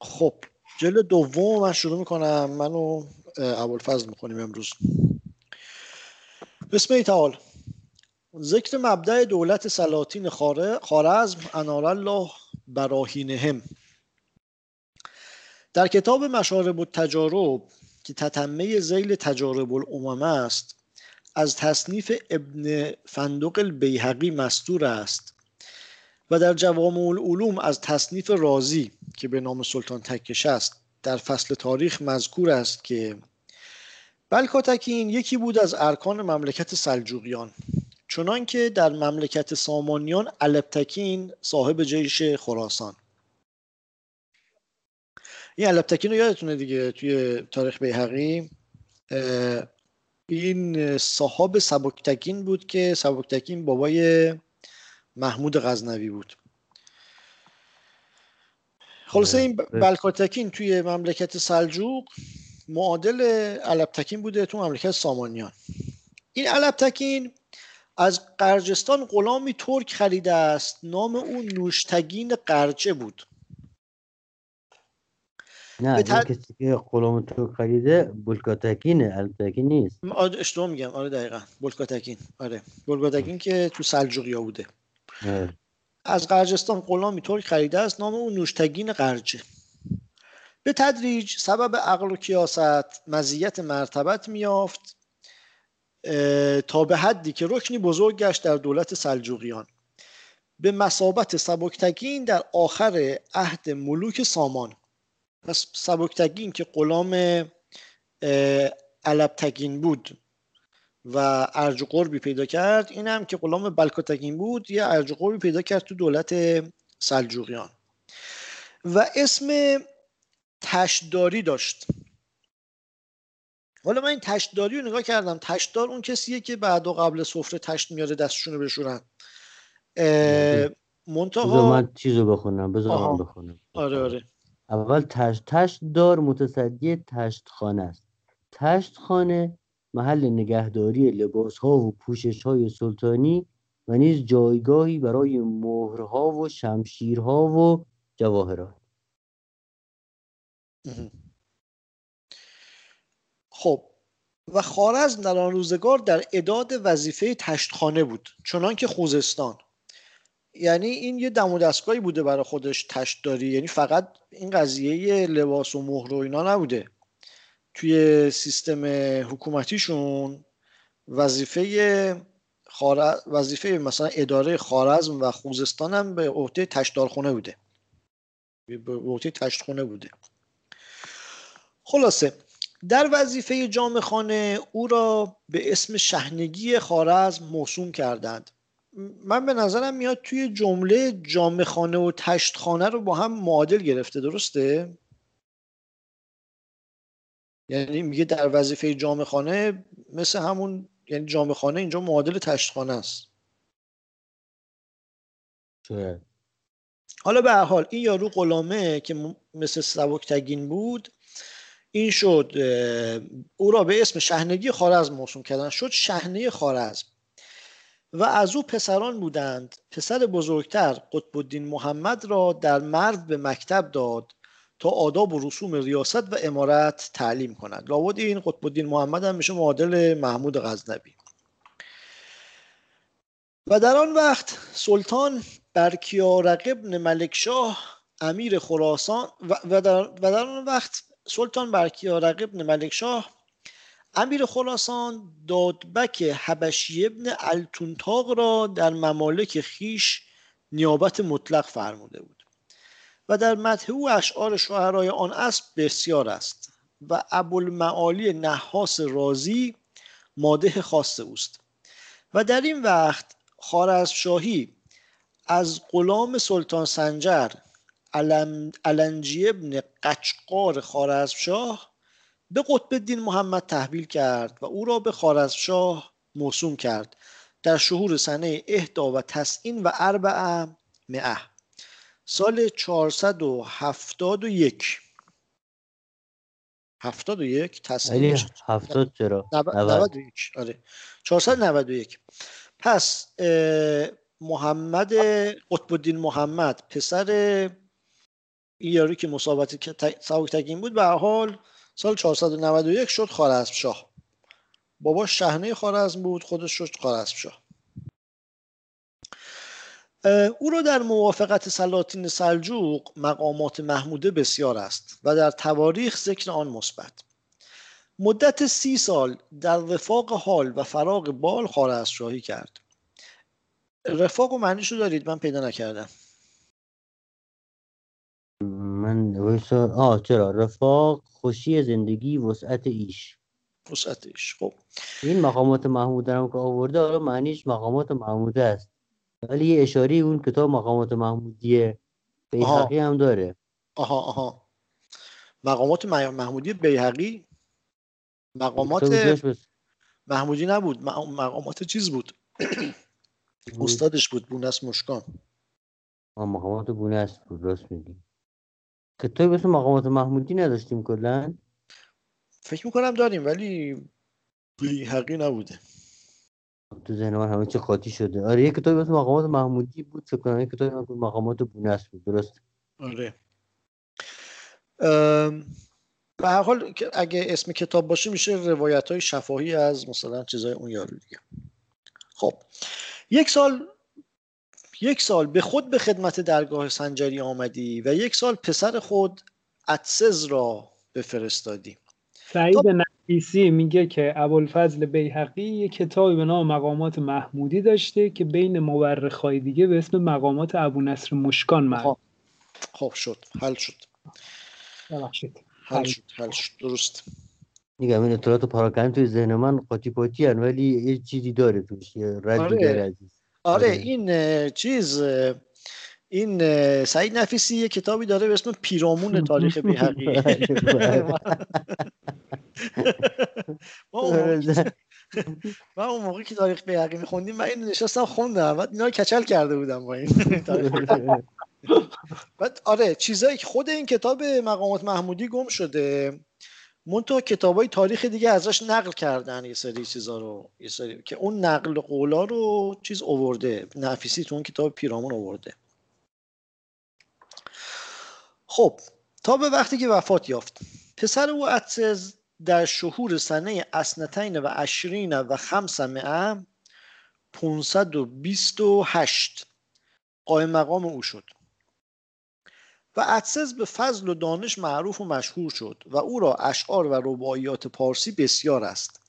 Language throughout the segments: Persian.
خب جل دوم من شروع می‌کنم. منو ابوالفضل می‌کنیم امروز. بسم تعال ذکر مبدع دولت سلاطین خارزم انار الله براهینهم. در کتاب مشارب التجارب که تتمه زیل تجارب الامم است از تصنیف ابن فندق البیهقی مستور است و در جوامع العلوم از تصنیف رازی که به نام سلطان تکش است در فصل تاریخ مذکور است که بلکاتکین یکی بود از ارکان مملکت سلجوقیان. چنان که در مملکت سامانیان البتکین صاحب جیش خراسان. این البتکین رو یادتونه دیگه توی تاریخ بیهقی؟ این صاحب سبکتکین بود که سبکتکین بابای محمود غزنوی بود. خلاصه این بلکاتکین توی مملکت سلجوق معادل علبتکین بوده تو مملکت سامانیان. این علبتکین از قرجستان غلامی ترک خریده است. نام او نوشتگین قرچه بود. نه تد... کسی که غلام ترک خریده بلکاتکینه علبتکین نیست. اشتباه میگم. آره دقیقا. بلکاتکین. آره. بلکاتکین که تو سلجوقیا بوده. از قرجستان غلامی ترک خریده است نام او نوشتگین قرجه. به تدریج سبب عقل و کیاست مزیت مرتبت میافت تا به حدی که رکنی بزرگ گشت در دولت سلجوقیان. به مسابت سبکتگین در آخر عهد ملوک سامان. پس سبکتگین که غلام علبتگین بود. و ارج قربی پیدا کرد. این هم که غلام بلکاتگین بود یه ارج قربی پیدا کرد تو دولت سلجوقیان. و اسم تشداری داشت. حالا من این تشداری رو نگاه کردم. تشدار اون کسیه که بعد و قبل سفره تشت میاره دستشون رو بشورن منتها من چیزو بخونم. بذار من بخونم. آره آره. اول تشت تشت دار متصدی تشت خانه است. تشت خانه محل نگهداری لباس ها و پوشش های سلطانی و نیز جایگاهی برای مهرها و شمشیرها و جواهرات. خب و خارزم در آن روزگار در اداد وظیفه تشتخانه بود چنان که خوزستان. یعنی این یه دم و دستگاهی بوده برای خودش تشت داری یعنی فقط این قضیه لباس و مهر و اینا نبوده. توی سیستم حکومتیشون وظیفه خار... وظیفه مثلا اداره خارزم و خوزستان هم به عهده تشتارخونه بوده. به عهده تشتخونه بوده. خلاصه در وظیفه جامع خانه او را به اسم شهنگی خارزم موسوم کردند. من به نظرم میاد توی جمله جامع خانه و تشت خانه رو با هم معادل گرفته درسته؟ یعنی میگه در وظیفه جامع خانه مثل همون یعنی جامع خانه اینجا معادل تشت خانه است؟ حالا به هر حال این یارو غلامه که مثل سبکتگین بود. این شد او را به اسم شهنگی خارزم موسوم کردن. شد شهنه خارزم و از او پسران بودند. پسر بزرگتر قطب الدین محمد را در مرو به مکتب داد. تا آداب و رسوم ریاست و امارت تعلیم کند. لابد این قطب الدین محمد هم میشه معادل محمود غزنبی و در آن وقت سلطان برکیارق ابن ملکشاه امیر خراسان و در, و در آن وقت سلطان برکیارق ابن ملکشاه امیر خراسان دادبک حبشی ابن التونتاق را در ممالک خیش نیابت مطلق فرموده بود. و در متح او اشعار شاعرای آن اسب بسیار است و ابوالمعالی نحاس رازی ماده خاص اوست. و در این وقت خارزمشاهی از غلام سلطان سنجر علنجی ابن قچقار خارزمشاه به قطب الدین محمد تحویل کرد و او را به خارزمشاه موسوم کرد در شهور سنه اهدا و تسعین و اربع مئه. سال 471 71 تسعین هفتاد چرا؟ 91 آره. 491 پس محمد قطب الدین محمد پسر یارو که مسابقت سبک تگین بود به حال سال 491 شد خارزم شاه بابا شهنه خارزم بود خودش شد خارزم شاه او را در موافقت سلاطین سلجوق مقامات محموده بسیار است و در تواریخ ذکر آن مثبت. مدت سی سال در رفاق حال و فراغ بال خارزم شاهی کرد. رفاق و معنیشو دارید؟ من پیدا نکردم. من آه چرا؟ رفاق خوشی زندگی وسعت ایش. وسعت ایش. خب. این مقامات محموده هم که آورده حالا معنیش مقامات محموده است. ولی یه اشاره اون کتاب مقامات محمودی بیهقی هم داره. آها آها. مقامات محمودی بیهقی مقامات محمودی نبود. مقامات چیز بود؟ استادش بود بونس مشکان. مقامات بونس بود راست میگی. کتابی مثل مقامات محمودی نداشتیم کلا. فکر می‌کنم داریم ولی بیهقی نبوده. تو ذهن من همه چی خاطی شده. آره یه کتابی مثل مقامات محمودی بود فکر کنم یه کتابی مقامات بونس بود درست؟ آره. به هر حال اگه اسم کتاب باشه میشه روایت های شفاهی از مثلا چیزای اون یارو دیگه. خب یک سال یک سال به خود به خدمت درگاه سنجری آمدی و یک سال پسر خود اتسز را بفرستادی. سعید نفیسی میگه که ابوالفضل بیحقی یه کتابی به نام مقامات محمودی داشته که بین مورخای دیگه به اسم مقامات ابو نصر مشکان معروف خب. شد. حل شد. حل شد. حل شد. درست. میگم این اطلاعات پاراکنی توی ذهن من قاطی پاتی ولی یه چیزی داره توش یه ردی آره. داره عزیز آره این چیز این سعید نفیسی یه کتابی داره به اسم پیرامون تاریخ بیحقی ما اون موقع که تاریخ بیحقی میخوندیم من این نشستم خوندم. بعد اینا کچل کرده بودم با این بعد آره چیزایی که خود این کتاب مقامات محمودی گم شده. منتها کتاب های تاریخ دیگه ازش نقل کردن یه سری چیزا رو یه سری که اون نقل قولا رو چیز اوورده نفیسی تو اون کتاب پیرامون اوورده خب تا به وقتی که وفات یافت پسر او اتسز در شهور سنه اسنتین و اشرین و خمسمعه 528 قائم مقام او شد. و اتسز به فضل و دانش معروف و مشهور شد و او را اشعار و رباعیات پارسی بسیار است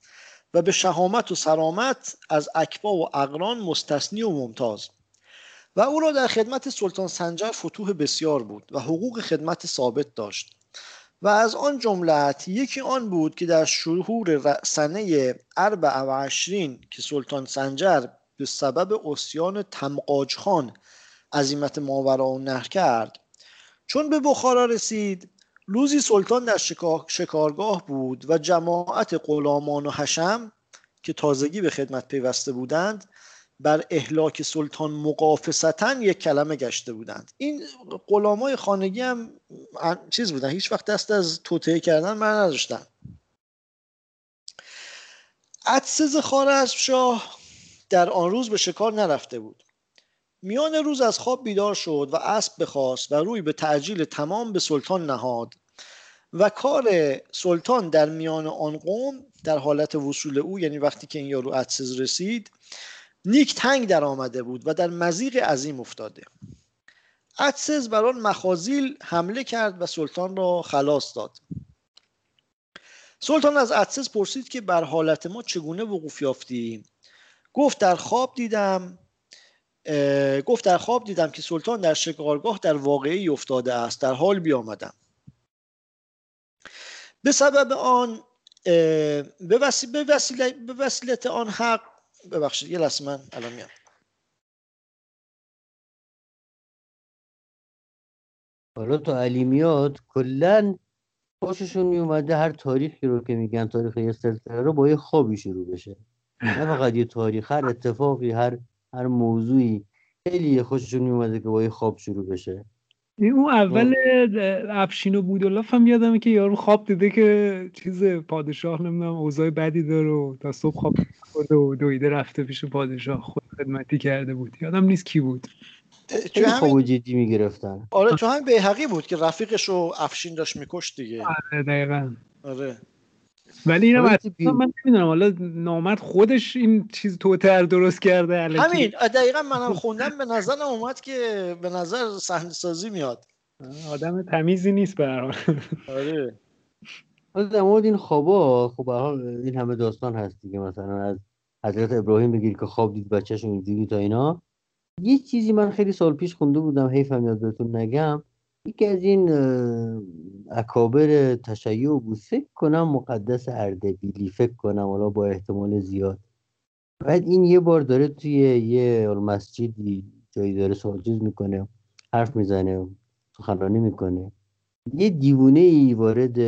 و به شهامت و سرامت از اکبا و اقران مستثنی و ممتاز. و او را در خدمت سلطان سنجر فتوح بسیار بود و حقوق خدمت ثابت داشت. و از آن جملت یکی آن بود که در شهور سنه اربع و عشرین که سلطان سنجر به سبب اسیان تمقاج خان عظیمت ماورا و نهر کرد. چون به بخارا رسید روزی سلطان در شکارگاه بود و جماعت غلامان و حشم که تازگی به خدمت پیوسته بودند بر اهلاک سلطان مقافستا یک کلمه گشته بودند. این غلامای خانگی هم چیز بودن هیچ وقت دست از توطعه کردن من نداشتن. عدسز خارزم در آن روز به شکار نرفته بود. میان روز از خواب بیدار شد و اسب بخواست و روی به تعجیل تمام به سلطان نهاد و کار سلطان در میان آن قوم در حالت وصول او یعنی وقتی که این یارو عدسز رسید نیک تنگ در آمده بود و در مزیق عظیم افتاده. عدسز بر آن مخازیل حمله کرد و سلطان را خلاص داد. سلطان از عدسز پرسید که بر حالت ما چگونه وقوف یافتیم؟ گفت در خواب دیدم گفت در خواب دیدم که سلطان در شکارگاه در واقعی افتاده است در حال بیامدم. به سبب آن به وسیلت آن حق ببخشید یه لحظه من الان میام. حالا تو علیمیات کلا خوششون میومده هر تاریخی رو که میگن تاریخ یه سلسله رو با یه خوابی شروع بشه. نه فقط یه تاریخ هر اتفاقی هر هر موضوعی خیلی خوششون میومده که با یه خواب شروع بشه. اون اول افشین و بودلاف هم یادمه که یارو خواب دیده که چیز پادشاه نمی‌دونم اوضاع بدی داره و تا صبح خواب کرده و دویده رفته پیش پادشاه خود خدمتی کرده بود. یادم نیست کی بود. خواب همین جدی می‌گرفتن. آره تو همین بیهقی بود که رفیقش رو افشین داشت میکشت دیگه. آره دقیقا. آره. ولی اینم اصلا بی- من نمی‌دونم. حالا نامرد خودش این چیز توتر درست کرده الکی. همین. دقیقا منم خوندم. به نظرم اومد که به نظر صحنه سازی میاد. آدم تمیزی نیست به هر حال. آره. حالا در مورد این خوابا خب به هر حال این همه داستان هست دیگه. مثلا از حضرت ابراهیم بگیر که خواب دید بچهش اونجوری تا اینا. یه چیزی من خیلی سال پیش خونده بودم. حیفم یاد بهتون نگم. یکی از این اکابر تشیع بود فکر کنم مقدس اردبیلی فکر کنم حالا با احتمال زیاد. بعد این یه بار داره توی یه مسجدی جایی داره سالجوز می‌کنه حرف می‌زنه سخنرانی می‌کنه. یه دیوونه ای وارد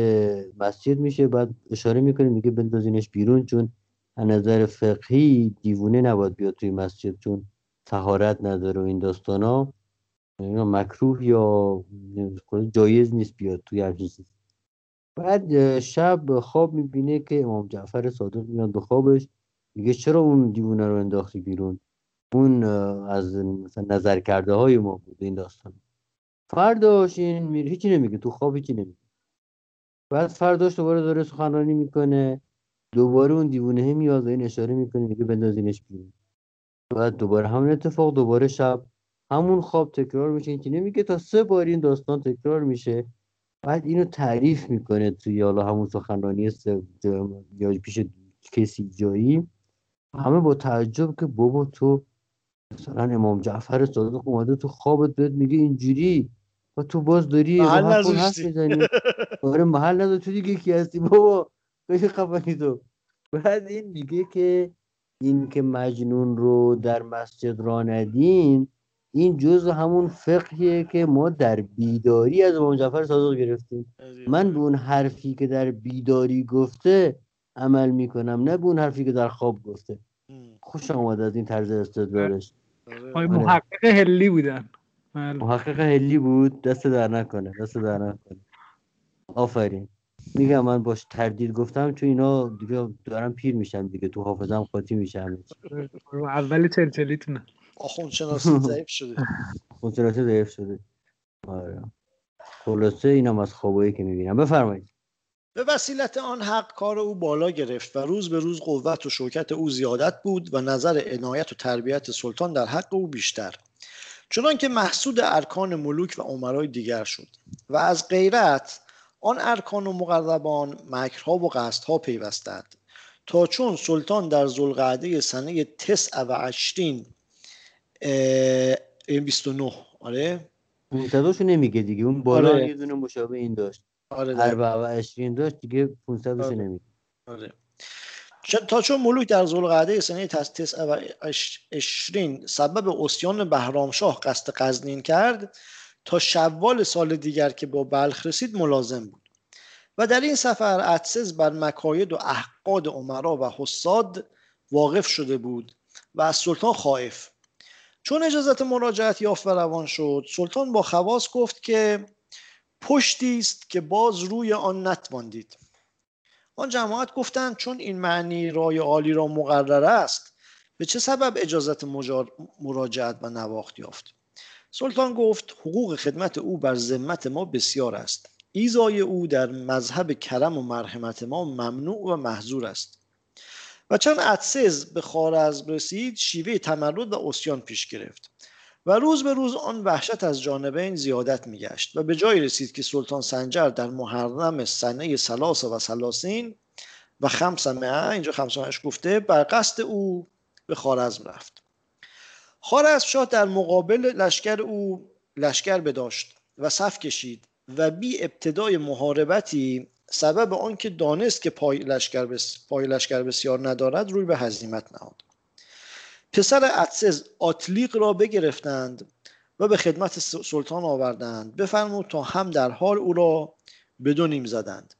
مسجد میشه بعد اشاره می‌کنه میگه بندازینش بیرون چون از نظر فقهی دیوونه نباید بیاد توی مسجد چون تهارت نداره و این داستانا. مکروه یا جایز نیست بیاد توی همچین بعد شب خواب می‌بینه که امام جعفر صادق میاد به خوابش. میگه چرا اون دیوونه رو انداختی بیرون؟ اون از مثلا نظر کرده های ما بود این داستان. فرداش این میره هیچی نمیگه تو خواب هیچی نمیگه. بعد فرداش دوباره داره سخنرانی می‌کنه. دوباره اون دیوونه میاد و این اشاره می‌کنه میگه بندازینش بیرون. بعد دوباره همون اتفاق دوباره شب همون خواب تکرار میشه. هیچی نمیگه تا سه بار این داستان تکرار میشه. بعد اینو تعریف می‌کنه توی حالا همون سخنرانی یا پیش کسی جایی. همه با تعجب که بابا تو مثلا امام جعفر صادق اومده تو خوابت بهت میگه اینجوری. و تو باز داری محل نذاشتی. می‌زنی. آره محل نداره تو دیگه کی هستی بابا؟ خیلی خفنی تو؟ بعد این میگه که این که مجنون رو در مسجد را ندین این جزء همون فقهیه که ما در بیداری از امام جعفر صادق گرفتیم. من به اون حرفی که در بیداری گفته عمل می‌کنم نه به اون حرفی که در خواب گفته. ام، خوشم آمد از این طرز استدلالش. آره. آره. محقق هلی بودن. بله. محقق هلی بود. دست در نکنه دست در نکنه. آفرین. میگم من باش تردید گفتم چون اینا دیگه دارم پیر میشم دیگه تو حافظم قاطی میشم اول چلچلیتونه. آخوند شناسی ضعیف شده خونسراتی ضعیف شده آره خلاصه اینم از خوابایی که می‌بینم بفرمایید به وسیلت آن حق کار او بالا گرفت و روز به روز قوت و شوکت او زیادت بود و نظر عنایت و تربیت سلطان در حق او بیشتر چنان که محسود ارکان ملوک و عمرای دیگر شد و از غیرت آن ارکان و مقربان مکرها و قصدها پیوستند تا چون سلطان در زلقعده سنه تسع و عشرین این 29 آره پونصداشو نمیگه دیگه اون بالا آره. یه دونه مشابه این داشت آره دقیقاً. اربع و عشرین داشت دیگه پونصداشو آره. نمیگه آره. تا چون ملوک در ذوالقعده سنه تس تسع و اش- عشرین سبب اسیان بهرامشاه قصد قزنین کرد تا شوال سال دیگر که با بلخ رسید ملازم بود و در این سفر عدسز بر مکاید و احقاد عمرا و حساد واقف شده بود و از سلطان خائف چون اجازت مراجعت یافت و روان شد سلطان با خواص گفت که پشتی است که باز روی آن نتواندید. آن جماعت گفتند چون این معنی رای عالی را مقرر است به چه سبب اجازت مجار- مراجعت و نواخت یافت؟ سلطان گفت حقوق خدمت او بر ذمت ما بسیار است. ایزای او در مذهب کرم و مرحمت ما ممنوع و محظور است. و چون عدسز به خوارزم رسید شیوه تمرد و اسیان پیش گرفت. و روز به روز آن وحشت از جانبین زیادت میگشت و به جایی رسید که سلطان سنجر در محرم سنه سلاس و سلاسین و خمس مئه اینجا خمس مئهش گفته بر قصد او به خوارزم رفت. خوارزم شاه در مقابل لشکر او لشکر بداشت و صف کشید و بی ابتدای محاربتی سبب آنکه دانست که پای لشکر, بس... پای لشکر بسیار ندارد روی به هزیمت نهاد. پسر عدسز آتلیق را بگرفتند و به خدمت سلطان آوردند. بفرمود تا هم در حال او را بدو نیم زدند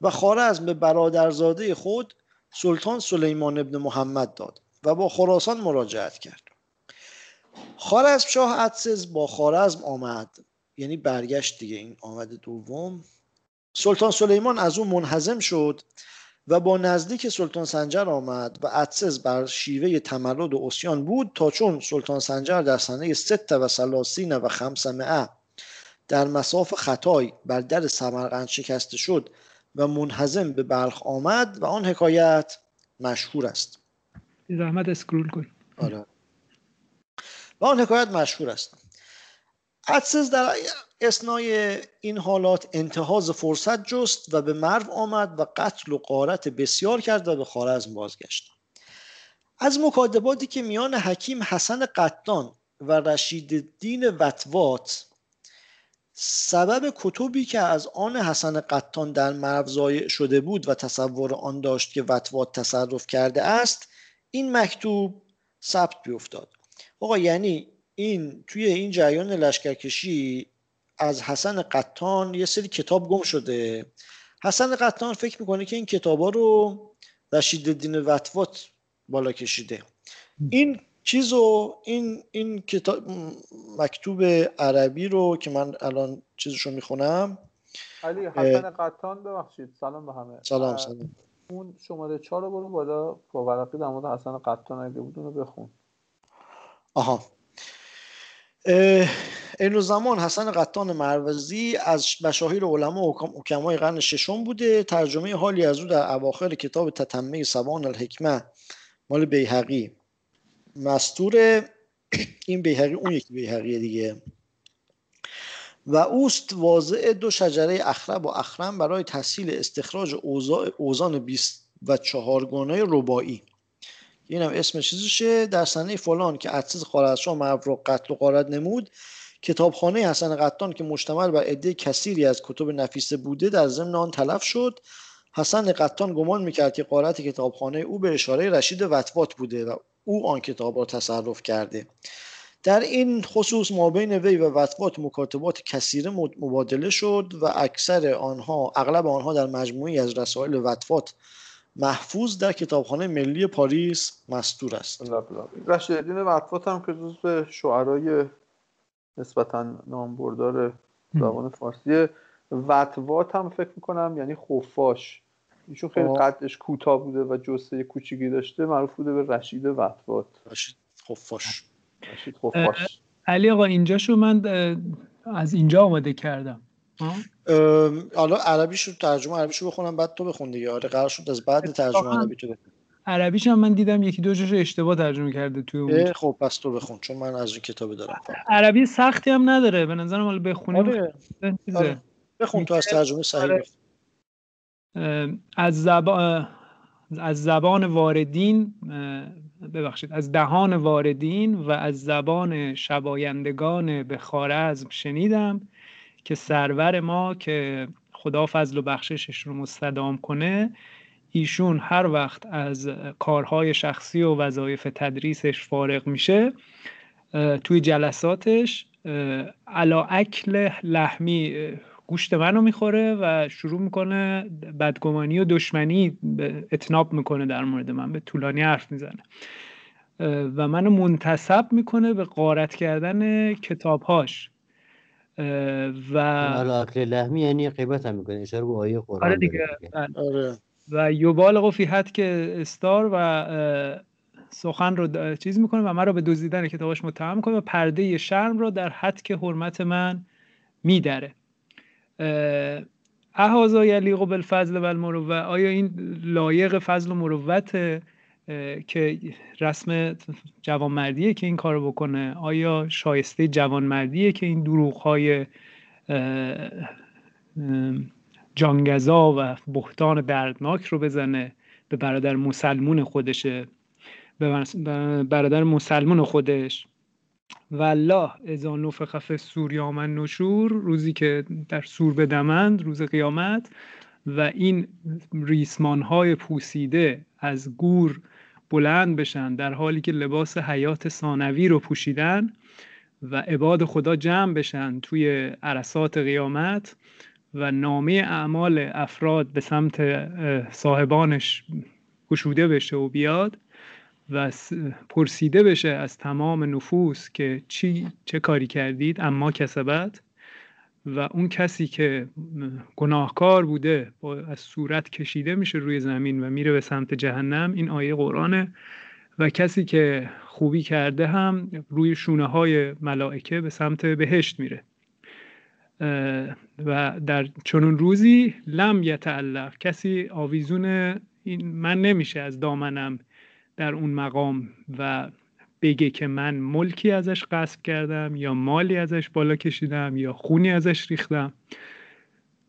و خوارزم به برادرزاده خود سلطان سلیمان ابن محمد داد و با خراسان مراجعت کرد. خوارزم شاه عدسز با خوارزم آمد. یعنی برگشت دیگه این آمد دوم. سلطان سلیمان از او منحزم شد و با نزدیک سلطان سنجر آمد و عدسز بر شیوه تمرد و اسیان بود تا چون سلطان سنجر در سنه ست و سلاسین و خمسمعه در مساف خطای بر در سمرقند شکسته شد و منحزم به بلخ آمد و آن حکایت مشهور است. زحمت اسکرول کن. آره. و آن حکایت مشهور است. عدسز در اسنای این حالات انتهاز فرصت جست و به مرو آمد و قتل و قارت بسیار کرد و به خارزم بازگشت. از مکادباتی که میان حکیم حسن قطان و رشید الدین وطوات سبب کتبی که از آن حسن قطان در مرو ضایع شده بود و تصور آن داشت که وطوات تصرف کرده است این مکتوب ثبت بیفتاد. آقا یعنی این توی این جریان لشکرکشی از حسن قطان یه سری کتاب گم شده. حسن قطان فکر می‌کنه که این کتابا رو رشید الدین وطوات بالا کشیده. این چیزو این این کتاب مکتوب عربی رو که من الان چیزشو می‌خونم علی حسن قطان ببخشید. سلام به همه. سلام سلام. اون شماره چهار رو برو بالا. با ورقی در مورد حسن قطان اگه بود اونو بخون. آها. این زمان حسن قطان مروزی از مشاهیر علما و حکمای قرن ششم بوده. ترجمه حالی از او در اواخر کتاب تتمه سبان الحکمه مال بیهقی. مستور این بیهقی اون یکی بیهقی دیگه. و اوست واضع دو شجره اخرب و اخرم برای تسهیل استخراج اوزان 24 و چهارگانه ربایی این هم اسم چیزشه در سنه فلان که عدسز خارزشاه مرو را قتل و قارت نمود. کتابخانه حسن قطان که مشتمل بر عده کثیری از کتب نفیسه بوده در ضمن آن تلف شد. حسن قطان گمان می‌کرد که قارت کتابخانه او به اشاره رشید وطوات بوده و او آن کتاب را تصرف کرده. در این خصوص ما بین وی و وطوات مکاتبات کثیره مبادله شد و اکثر آنها اغلب آنها در مجموعی از رسائل وطوات محفوظ در کتابخانه ملی پاریس مستور است. رشید الدین وطوات هم که جزو شعرای نسبتا نامبردار زبان فارسی وطوات هم فکر می‌کنم یعنی خفاش. ایشون خیلی قدش کوتاه بوده و جسه کوچیکی داشته. معروف بوده به رشید وطوات. رشید خفاش. رشید خفاش. علی آقا اینجاشو من از اینجا آماده کردم. حالا عربیشو ترجمه عربیشو بخونم بعد تو بخون دیگه. آره قرار شد از بعد ترجمه عربی تو بخون عربیش هم من دیدم یکی دو جاش اشتباه ترجمه کرده توی اون. خب پس تو بخون چون من از این کتاب دارم. عربی سختی هم نداره. به نظرم حالا بخونیم. آره. آره. بخون تو از ترجمه صحیح آره. از زبان از زبان واردین ببخشید از دهان واردین و از زبان شبایندگان به خارزم شنیدم. که سرور ما که خدا فضل و بخششش رو مستدام کنه ایشون هر وقت از کارهای شخصی و وظایف تدریسش فارغ میشه توی جلساتش علا اکل لحمی گوشت منو می‌خوره و شروع می‌کنه بدگمانی و دشمنی اتناب می‌کنه در مورد من به طولانی حرف می‌زنه. و منو منتصب می‌کنه به قارت کردن کتابهاش. و اکل لحمی یعنی غیبت هم می‌کنه اشاره به آیه قرآن آره دیگه. آره. و یبالغ فی حد که استار و سخن رو چیز می‌کنه و من رو به دزدیدن کتاباش متهم می‌کنه و پرده شرم رو در حد که حرمت من میدره احازا یلیق بالفضل و المروه آیا این لایق فضل و مروت که رسم جوانمردیه که این کارو بکنه. آیا شایسته جوانمردیه که این دروغ های جانگزا و بهتان دردناک رو بزنه به برادر مسلمون خودشه؟ به برادر مسلمون خودش. و الله اذا نفخ فی الصور نشور روزی که در سور بدمند روز قیامت. و این ریسمان های پوسیده از گور بلند بشن در حالی که لباس حیات ثانوی رو پوشیدن و عباد خدا جمع بشن توی عرصات قیامت و نامه اعمال افراد به سمت صاحبانش گشوده بشه و بیاد و پرسیده بشه از تمام نفوس که چی چه کاری کردید اما کسبت و اون کسی که گناهکار بوده از صورت کشیده میشه روی زمین و میره به سمت جهنم این آیه قرآنه. و کسی که خوبی کرده هم روی شونه های ملائکه به سمت بهشت میره. و در چنون روزی لم یتعلق. کسی آویزون این من نمیشه از دامنم در اون مقام و بگه که من ملکی ازش قصب کردم یا مالی ازش بالا کشیدم یا خونی ازش ریختم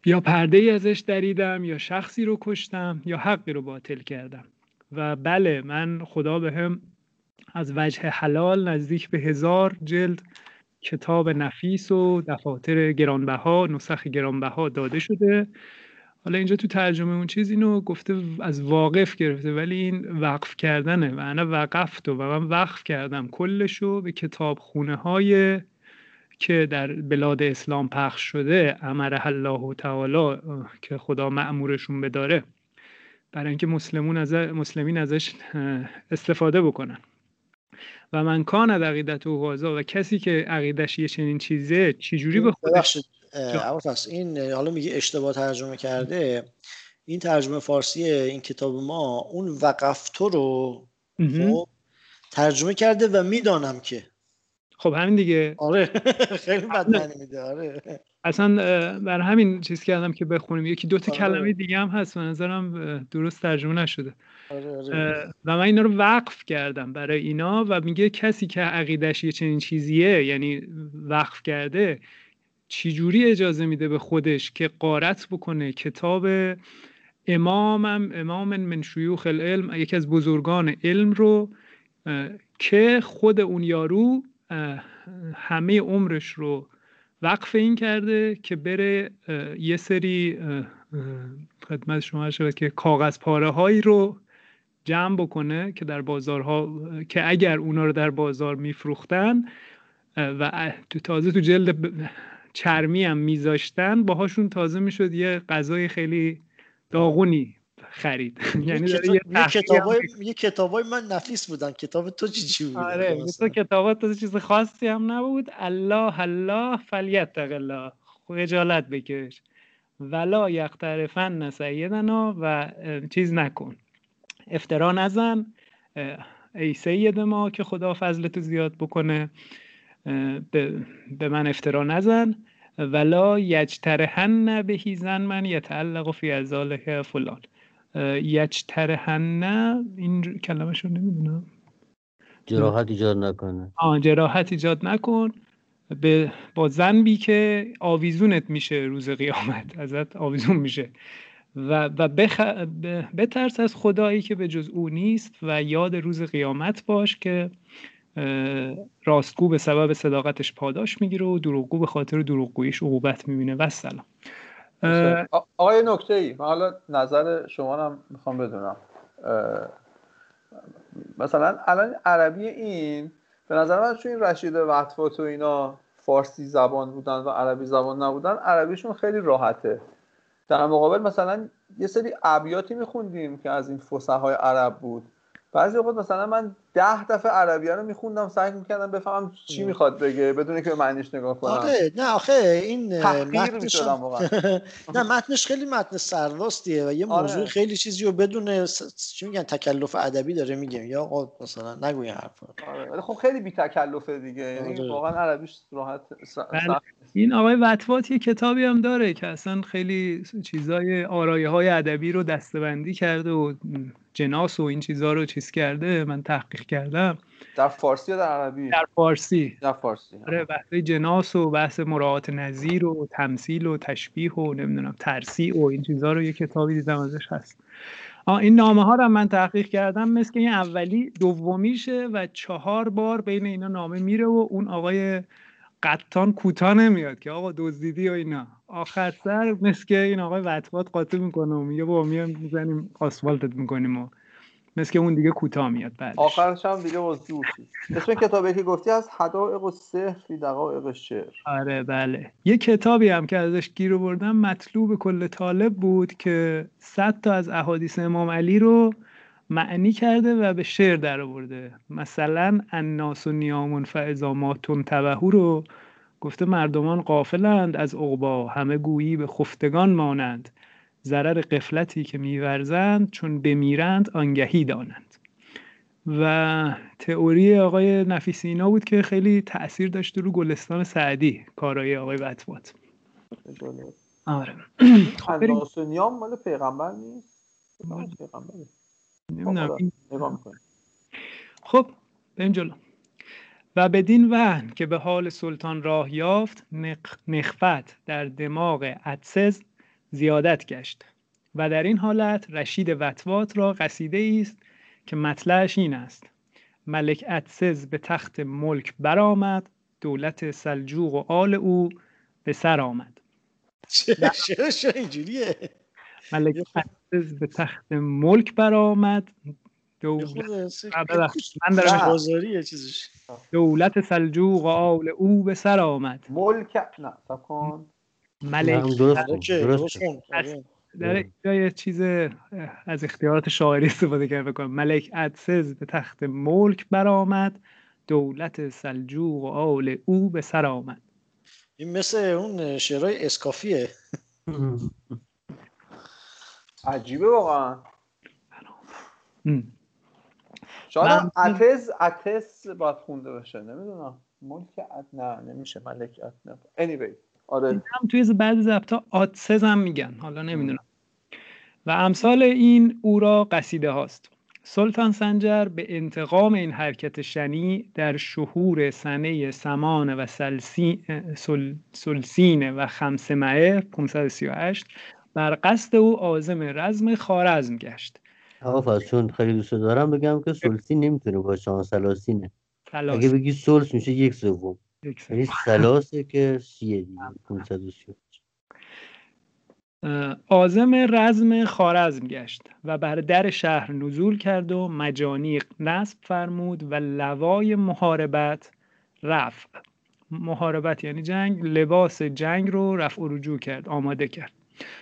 یا پرده ای ازش دریدم یا شخصی رو کشتم یا حقی رو باطل کردم. و بله من خدا به هم از وجه حلال نزدیک به هزار جلد کتاب نفیس و دفاتر گرانبها نسخ گرانبها داده شده. حالا اینجا تو ترجمه اون چیز اینو گفته از واقف گرفته ولی این وقف کردنه و انا وقفت و من وقف کردم کلشو به کتاب خونه های که در بلاد اسلام پخش شده امر الله تعالی که خدا معمورشون بداره برای اینکه مسلمون از مسلمین ازش استفاده بکنن. و من کان عقیدت و و کسی که عقیدش یه چنین چیزه چجوری به خودش این حالا میگه اشتباه ترجمه کرده. این ترجمه فارسی این کتاب ما اون وقفتو رو خب ترجمه کرده و می‌دانم که. خب همین دیگه. آره. خیلی بد میده. آره. اصلا بر همین چیز کردم که بخونیم. یکی دو تا آره. کلمه دیگه هم هست. به نظرم درست ترجمه نشده. آره آره. و من اینا رو وقف کردم برای اینا و میگه کسی که عقیدش یه چنین چیزیه یعنی وقف کرده چجوری اجازه میده به خودش که قارت بکنه؟ کتاب امامم امام من شیوخ العلم یکی از بزرگان علم رو که خود اون یارو همه عمرش رو وقف این کرده که بره یه سری خدمت شما شده که کاغذ پاره هایی رو جمع بکنه که در بازارها که اگر اونا رو در بازار میفروختن و تازه تو جلد چرمی هم میذاشتن باهاشون تازه می‌شد یه غذای خیلی داغونی خرید. یعنی یه کتابای من نفیس بودن. کتاب تو چی چی بود؟ آره تو کتابات تو چیز خاصی هم نبود. الله الله فلیتق الله. خجالت بکش. ولا یقترفن سیدنا و چیز نکن. افترا نزن ای سید ما که خدا فضل تو زیاد بکنه. به من افترا نزن. ولا یجترهن بهی زن من یتعلق فی ازالک فلان. یجترهن این کلمش رو نمی‌دونم. جراحت ایجاد نکنه آه جراحت ایجاد نکن. به با زنبی که آویزونت میشه روز قیامت. ازت آویزون میشه. و, و بخ... بترس از خدایی که به جز او نیست و یاد روز قیامت باش که راستگو به سبب صداقتش پاداش می‌گیره و دروغگو به خاطر دروغگوییش عقوبت می‌بینه. و سلام آقای نکته ای من حالا نظر شما هم می‌خوام بدونم. مثلا الان عربی این به نظر من چون این رشید وطفات و اینا فارسی زبان بودن و عربی زبان نبودن عربیشون خیلی راحته. در مقابل مثلا یه سری ابیاتی میخوندیم که از این فسحای عرب بود. بعضی اوقات مثلا من ده دفعه عربیه رو میخوندم سعی می‌کردم بفهمم چی می‌خواد بگه بدون که به معنیش نگاه کنم. آره نه آخه این متنش نه متنش خیلی متن سرراستیه و یه آره. موضوع خیلی چیزی رو بدون چی میگن تکلف ادبی داره میگه. یا آقا مثلا نگوی حرفا. آره ولی خب خیلی بی تکلفه دیگه. یعنی آره. واقعا عربیش راحت بله. این آقای وطوات یه کتابی هم داره که اصلا خیلی چیزای آرایه های ادبی رو دستبندی کرده و جناس و این چیزها رو چیز کرده. من تحقیق کردم. در فارسی یا در عربی؟ در فارسی. در فارسی. آره بحث جناس و بحث مراعات نظیر و تمثیل و تشبیه و نمی‌دونم ترسی و این چیزها رو یه کتابی دیدم ازش هست. این نامه ها رو من تحقیق کردم. مثل که این اولی دومیشه و چهار بار بین اینا نامه میره و اون آقای قطان کوتاه نمیاد که آقا دزدیدی و اینا. آخر سر مثل که این آقای وطبات قاطی می‌کنه و میگه با میام می‌زنیم آسفالتت می‌کنیم و مثل که اون دیگه کوتاه میاد بعدش. آخرش هم دیگه وضوح اسم کتابی که گفتی از حدائق و سحر فی دقائق شعر. آره بله. یه کتابی هم که ازش گیر بردم مطلوب کل طالب بود که صد تا از احادیث امام علی رو معنی کرده و به شعر در آورده. مثلا الناس و نیامون فاذا ما تنتبهو رو گفته مردمان قافلند از عقبا. همه گویی به خفتگان مانند. ضرر قفلتی که میورزند چون بمیرند آنگهی دانند. و تئوری آقای نفیسی اینا بود که خیلی تاثیر داشته رو گلستان سعدی کارای آقای وطوات آره. خب مال پیغمبر نیست. خب،. خب بریم جلو. و بدین وهن که به حال سلطان راه یافت نخفت در دماغ عدسز زیادت گشت و در این حالت رشید وطوات را قصیده است که مطلعش این است ملک عدسز به تخت ملک برآمد دولت سلجوق و آل او به سر آمد. چرا اینجوریه؟ ملک عدسز به تخت ملک برآمد. دولت. من چیزش. سلجوق و آل او به سر آمد. ملک نه کن. ملک. درست آره. در یه چیز اه، از اختیارات شاعری استفاده کرده بکنم ملک عدسز به تخت ملک برآمد دولت سلجوق و آل او به سر آمد. این مثل اون شعرهای اسکافیه. عجیبه واقعا. شاید هم من- اتز اتس باید خونده بشه نمی‌دونم. ملک ات نه نمیشه ملک ات نه anyway. آره. هم توی بعضی ضبطا آدسز هم میگن. حالا نمی‌دونم. و امثال این او را قصیده هاست. سلطان سنجر به انتقام این حرکت شنی در شهور سنه سمان و سلسی... سل... سلسین و خمسمعه 538 بر قصد او عازم رزم خارزم گشت. آقا فاز چون خیلی دوست دارم بگم که سلسی نمی‌تونه باشه آن سلاسینه. اگه بگی سلس میشه یک سوم. یعنی سلاسه که سیه دیگه 530 اه، عازم رزم خارزم گشت و بر در شهر نزول کرد و مجانیق نصب فرمود و لوای محاربت رفع. محاربت یعنی جنگ لباس جنگ رو رفع و رجوع کرد آماده کرد.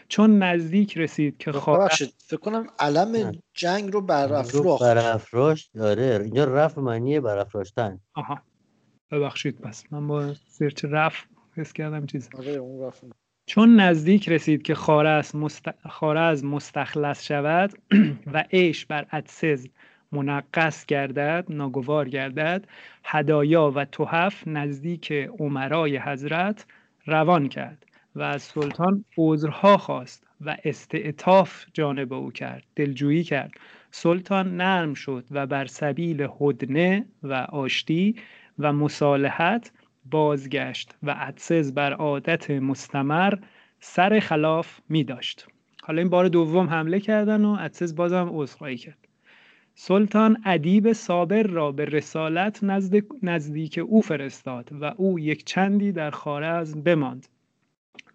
چون نزدیک رسید که ببخشید فکر کنم علم جنگ رو بر رو افراخت. برافراشت داره اینجا رفع معنی برافراشتن. آها. ببخشید پس من با سرچ رفع حس کردم چیز. آره اون چون نزدیک رسید که خارزم مست... خارزم مستخلص شود و عیش بر عدسز منقص گردد ناگوار گردد هدایا و تحف نزدیک عمرای حضرت روان کرد و از سلطان عذرها خواست و استعطاف جانب او کرد دلجویی کرد. سلطان نرم شد و بر سبیل هدنه و آشتی و مصالحت بازگشت و عدسز بر عادت مستمر سر خلاف می داشت. حالا این بار دوم حمله کردن و عدسز بازم عذرخواهی کرد. سلطان ادیب صابر را به رسالت نزد... نزدیک او فرستاد و او یک چندی در خارزم بماند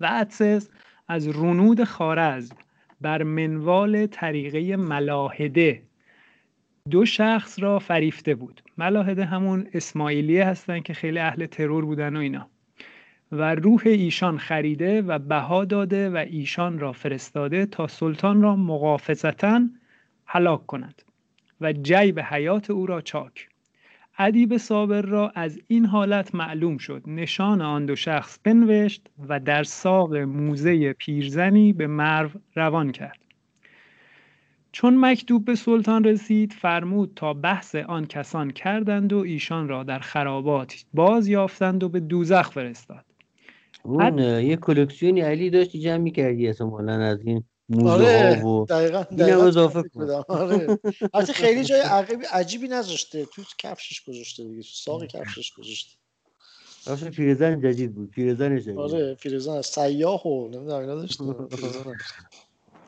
و عدسز از رونود خارزم بر منوال طریقه ملاحده دو شخص را فریفته بود. ملاحده همون اسماعیلیه هستن که خیلی اهل ترور بودن و اینا. و روح ایشان خریده و بها داده و ایشان را فرستاده تا سلطان را مقافزتا هلاک کند و جیب حیات او را چاک. ادیب صابر را از این حالت معلوم شد. نشان آن دو شخص بنوشت و در ساق موزه پیرزنی به مرو روان کرد. چون مکتوب به سلطان رسید فرمود تا بحث آن کسان کردند و ایشان را در خرابات باز یافتند و به دوزخ فرستاد اون یه کلکسیونی علی داشتی جمع می‌کردی احتمالاً از این موزه آره ها و دقیقا دقیقا اضافه فکر کن. بودم. آره البته خیلی جای عقیبی عجیبی نذاشته تو کفشش گذاشته دیگه تو ساق کفشش گذاشته باشه پیرزن جدید بود پیرزن جدید آره پیرزن از سیاه و نمی‌دونم اینا داشته.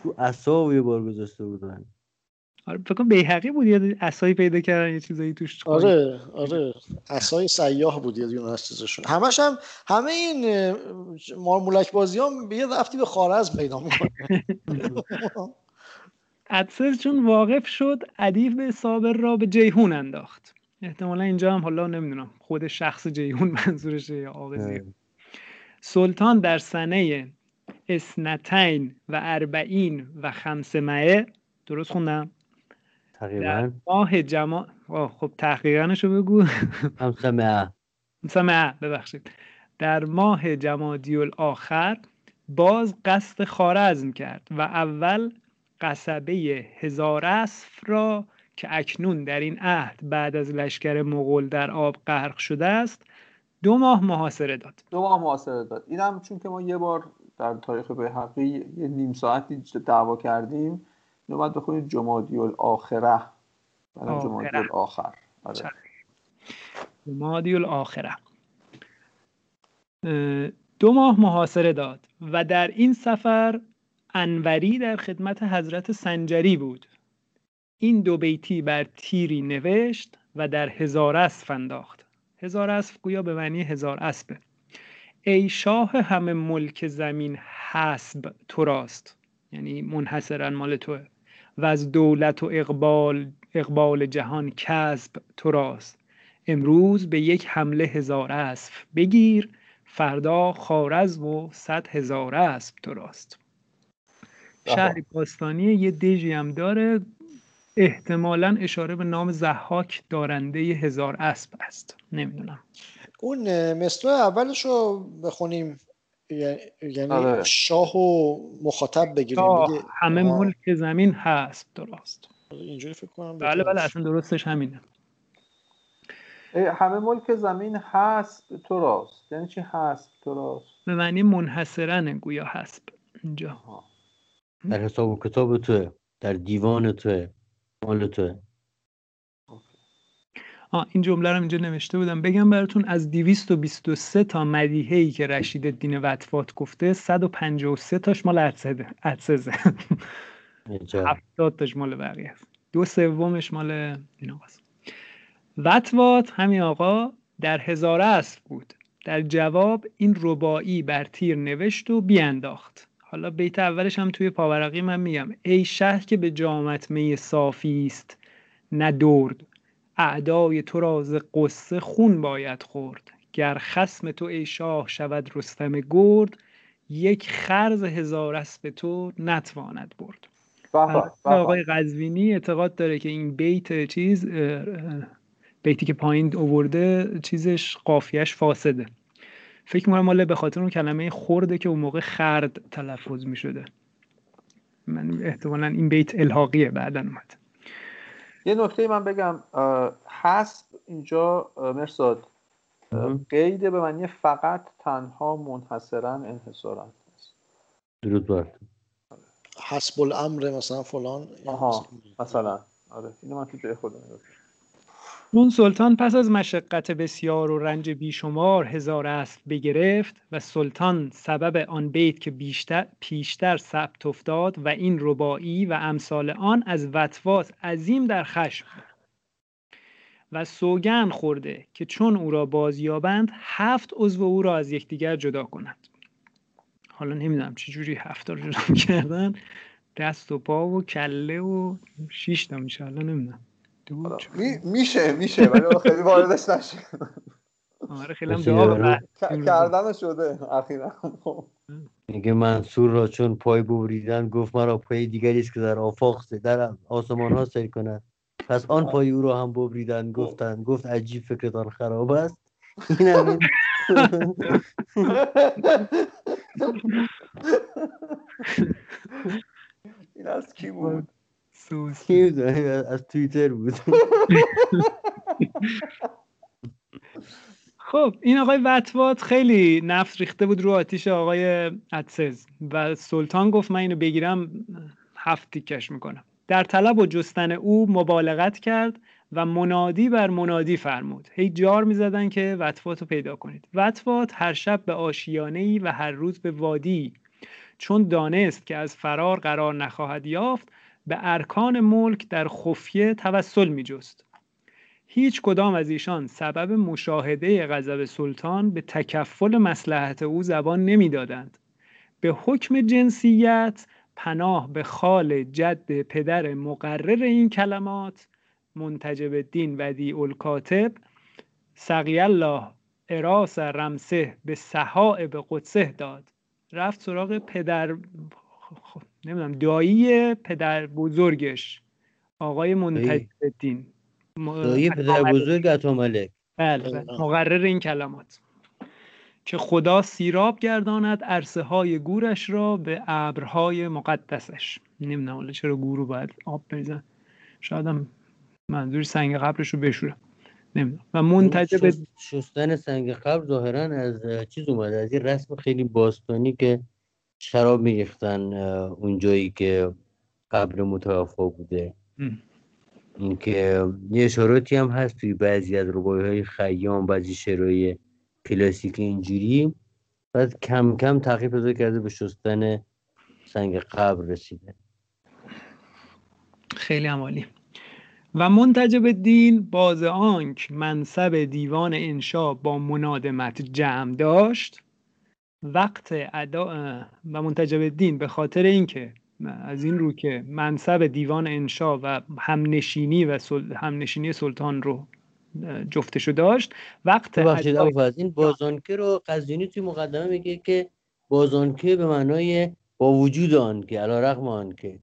تو اصاب یه بار گذاشته بودن. آره فکر کنم بیهقی بود یه عصایی پیدا کردن یه چیزایی توش آره آره عصای سیاه بود یه دونه از چیزشون. همش هم همه این مارمولک بازی هم به یه رفتی به خارزم پیدا می‌کنه. عدسز چون واقف شد ادیب صابر را به جیهون انداخت. احتمالا اینجا هم حالا نمی‌دونم خود شخص جیهون منظورشه یا آغازی. سلطان در سنه اسنتین و اربعین و خمسمعه درست خوندم؟ تقریبا. ماه جما آه، خب تحقیقانشو بگو. هم سمعه سمعه ببخشید. در ماه جمادی الاخر باز قصد خارزم کرد و اول قصبه هزار اسف را که اکنون در این عهد بعد از لشکر مغول در آب غرق شده است دو ماه محاصره داد. دو ماه محاصره داد. اینم چون که ما یه بار در تاریخ حقی یه نیم ساعتی دعوا کردیم نوبت بخونید جمادی الاخره. جمادی الاخر. آره. جمادی الاخره. دو ماه محاصره داد و در این سفر انوری در خدمت حضرت سنجری بود. این دو بیتی بر تیری نوشت و در هزار اسب انداخت. هزار اسب گویا به معنی هزار اسبه. ای شاه همه ملک زمین حسب تو راست. یعنی منحصرا مال توه. و از دولت و اقبال اقبال جهان کسب تو راست. امروز به یک حمله هزار اسب بگیر فردا خارزم و صد هزار اسب تو راست. شهری باستانی یه دژی هم داره. احتمالا اشاره به نام زحاک دارنده هزار اسب است. نمی‌دونم. اون مصرع اولش رو بخونیم. یعنی آره. شاه و مخاطب بگیریم. همه ملک زمین هست درست. اینجوری فکر کنم بله بله اصلا درستش همینه. همه ملک زمین هست تو راست. یعنی چی هست تو راست؟ به معنی منحصرن گویا هست. اینجا. در حساب و کتاب توه در دیوان توه مال توه. این جمله رو اینجا نوشته بودم. بگم براتون از 223 تا مدیحه ای که رشید الدین وطفات گفته 153 تاش مال عدسزه 70 تاش مال بقیه است. دو سومش مال این آقاست وطوات همین آقا در هزاره اسب بود. در جواب این ربایی بر تیر نوشت و بیانداخت حالا بیت اولش هم توی پاورقی من میگم. ای شهر که به جامت می صافی است ندرد اعدای تو را ز قصه خون باید خورد. گر خسم تو ای شاه شود رستم گرد یک خرز هزار اسب تو نتواند برد. آقای قزوینی اعتقاد داره که این بیت چیز بیتی که پایین اوورده چیزش قافیش فاسده. فکر می‌کنم مال به خاطر اون کلمه خورده که اون موقع خرد تلفظ می‌شده. من احتمالا این بیت الحاقیه بعدا اومد. یه نکته من بگم حسب اینجا مرساد قید به معنی فقط تنها منحصرا انحصارا درود بر. حسب الامر مثلا فلان آها مثلا آره اینو من تو جای خودم اون سلطان پس از مشقت بسیار و رنج بیشمار هزار اسب بگرفت و سلطان سبب آن بیت که بیشتر پیشتر ثبت افتاد و این ربایی و امثال آن از وطواس عظیم در خشم و سوگن خورده که چون او را بازیابند هفت عضو او را از یکدیگر جدا کنند حالا نمی‌دونم چجوری هفت رو جدا کردن. دست و پا و کله و شیش تا میشه حالا نمی‌دونم. میشه میشه ولی خیلی واردش نشه. آره خیلی هم کردن شده اخیرا. میگه منصور را چون پای ببریدن گفت مرا پای دیگری است که در آفاق در آسمان ها سیر کند. پس آن پای او را هم ببریدن گفتن گفت عجیب فکرتان خراب است. این هم این از کی بود؟ از توییتر بود خب این آقای وطوات خیلی نفت ریخته بود رو آتیش آقای ادسز و سلطان گفت من اینو بگیرم هفت تیکش می‌کنم. در طلب و جستن او مبالغت کرد و منادی بر منادی فرمود. هی جار می‌زدن که وطفات رو پیدا کنید. وطفات هر شب به آشیانه ای و هر روز به وادی چون دانست که از فرار قرار نخواهد یافت به ارکان ملک در خفیه توسل می جست. هیچ کدام از ایشان سبب مشاهده غضب سلطان به تکفل مسلحت او زبان نمی‌دادند. به حکم جنسیت پناه به خال جد پدر مقرر این کلمات منتجب الدین ودی الکاتب سقی الله اراس رمسه به به قدسه داد رفت سراغ پدر نمی‌دونم دایی پدر بزرگش آقای منتج الدین. دایی پدر بزرگ ملک بله, بله. مقرر این کلمات. که خدا سیراب گرداند عرصه های گورش را به ابرهای مقدسش. نمی‌دونم حالا چرا گور رو باید آب بریزن. شاید هم منظور سنگ قبرش رو بشورم. نمی‌دونم. و منتجب شست- شستن سنگ قبر ظاهرا از چیز اومده از این رسم خیلی باستانی که شراب میریختن اون جایی که قبر متوفا بوده. اینکه یه اشاراتی هم هست توی بعضی از ربایی های خیام بعضی شعرهای کلاسیک اینجوری. بعد کم کم تغییر پیدا کرده به شستن سنگ قبر رسیده. خیلی هم عالی و منتجب دین باز آنک منصب دیوان انشا با منادمت جمع داشت وقت ادا و منتجب دین به خاطر اینکه از این رو که منصب دیوان انشا و همنشینی و سل... همنشینی سلطان رو جفتشو داشت وقت ببخشید ادای- ابوالفضل این بازانکه رو قزوینی توی مقدمه میگه که بازانکه به معنای با وجود آن که علا رقم آن که.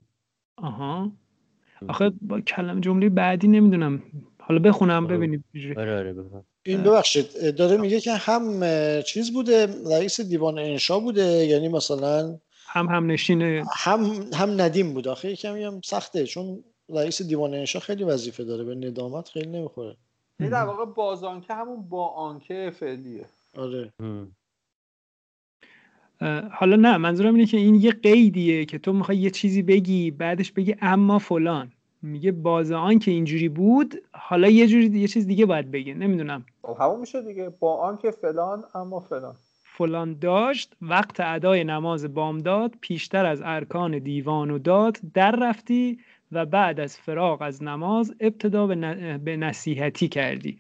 آها. آخه با کلم جمله بعدی نمی‌دونم. حالا بخونم آه. ببینید. آره آره این ببخشید داره میگه که هم چیز بوده رئیس دیوان انشا بوده یعنی مثلا هم هم نشین هم هم ندیم بود. آخه کمی هم سخته چون رئیس دیوان انشا خیلی وظیفه داره به ندامت خیلی نمی‌خوره. این در واقع بازانکه همون با آنکه فعلیه. آره. حالا نه منظورم اینه که این یه قیدیه که تو می‌خوای یه چیزی بگی بعدش بگی اما فلان. میگه باز آن که اینجوری بود حالا یه جوری یه چیز دیگه باید بگه نمی‌دونم. خب همون میشه دیگه. با آنکه فلان اما فلان. فلان داشت وقت ادای نماز بامداد پیشتر از ارکان دیوان و داد در رفتی و بعد از فراغ از نماز ابتدا به, ن- به نصیحتی کردی.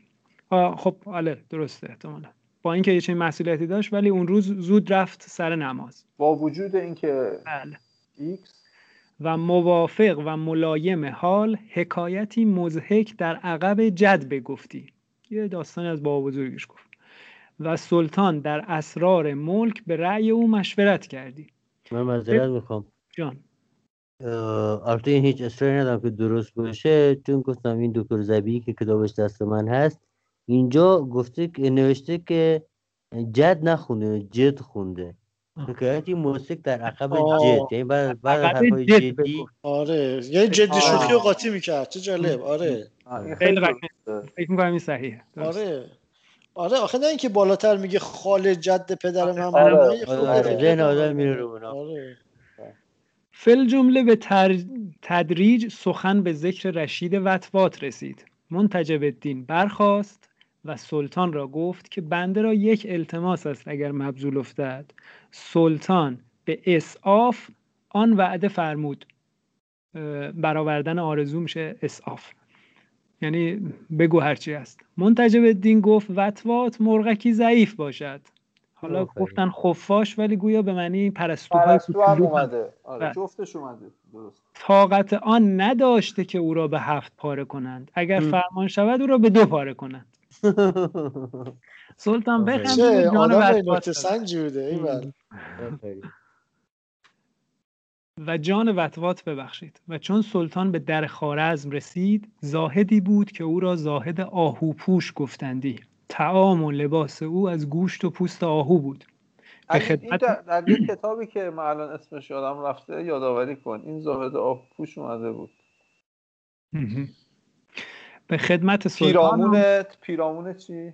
خب حالا درسته احتمالا. با اینکه یه چنین مسئولیتی داشت ولی اون روز زود رفت سر نماز. با وجود اینکه بله. ایکس و موافق و ملایم حال حکایتی مضحک در عقب جد بگفتی. یه داستانی از بابا بزرگش گفت. و سلطان در اسرار ملک به رأی او مشورت کردی. من معذرت می‌خوام. جان. البته این هیچ اصراری ندارم که درست باشه چون گفتم این دکتر زبی که کتابش دست من هست اینجا گفته که نوشته که جد نخونده جد خونده. آه. حکایتی موسیق در عقب. جد یعنی بعد بعد حرفای جد جدی. آره یعنی جدی. شوخی و قاطی می‌کرد چه جالب آره این خیلی. فکر می‌کنم این صحیحه. آره آره آخه نه اینکه بالاتر میگه خال جد پدر من آره. آره، آره، فکر ذهن. آدم میره رو. آره فل جمله به تر... تدریج سخن به ذکر رشید وطوات رسید منتجب الدین برخاست و سلطان را گفت که بنده را یک التماس است اگر مبذول افتد. سلطان به اسعاف آن وعده فرمود. برآوردن آرزو میشه اسعاف. یعنی بگو هرچی هست. منتجب الدین گفت وطوات مرغکی ضعیف باشد. حالا آفرین. گفتن خفاش ولی گویا به معنی پرستوهای پرستو. اومده. آره بله. جفتش اومده. درست. طاقت آن نداشته که او را به هفت پاره کنند. اگر هم. فرمان شود او را به دو پاره کنند. سلطان آفرین. بخند چه جان شد. سنجی بوده. و جان وطوات ببخشید و چون سلطان به در خوارزم رسید زاهدی بود که او را زاهد آهوپوش گفتندی تعام و لباس او از گوشت و پوست آهو بود به این خدمت در, در یه کتابی که من الان اسمش یادم رفته یادآوری کن این زاهد آبپوش اومده بود. به خدمت سلطان پیرامونت پیرامون چی؟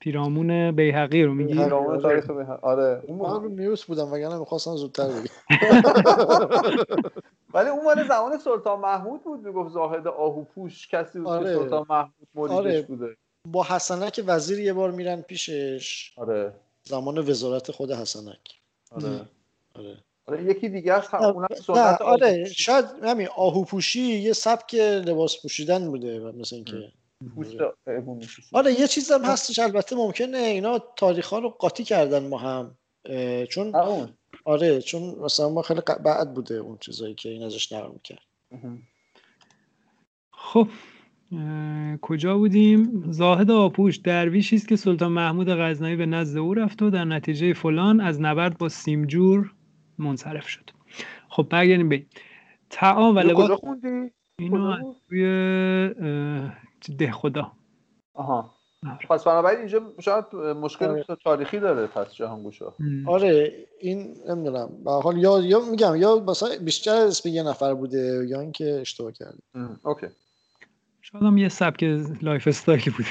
پیرامون بیهقی رو میگی بیهقی. پیرامون. تاریخ به آره اون موقع- رو میوس بودم وگرنه می‌خواستم زودتر بگم ولی اون مال زمان سلطان محمود بود می‌گفت زاهد آهوپوش کسی بود آره. که سلطان محمود مریدش آره. بوده با حسنک وزیر یه بار میرن پیشش آره زمان وزارت خود حسنک آره آره آره یکی دیگه است هم- اونم سنت آره. شاید همین آهوپوشی یه سبک لباس پوشیدن بوده و مثل اینکه. آره یه چیز هم هستش البته ممکنه اینا تاریخ ها رو قاطی کردن ما هم چون آره چون مثلا ما خیلی بعد بوده اون چیزایی که این ازش نقل می‌کرد. خب کجا بودیم؟ زاهد آپوش درویشی است که سلطان محمود غزنوی به نزد او رفت و در نتیجه فلان از نبرد با سیمجور منصرف شد. خب برگردیم به تعام و لباس. کجا خوندی؟ اینو؟ توی اه، ده خدا. آها. پس بنابراین اینجا شاید مشکل آره. تاریخی داره پس جهانگوشا. آره این نمی‌دونم. به هر حال یا یا میگم یا مثلا بیشتر اسم یه نفر بوده یا اینکه اشتباه کرده OK. شاید هم یه سبک lifestyle ی بوده.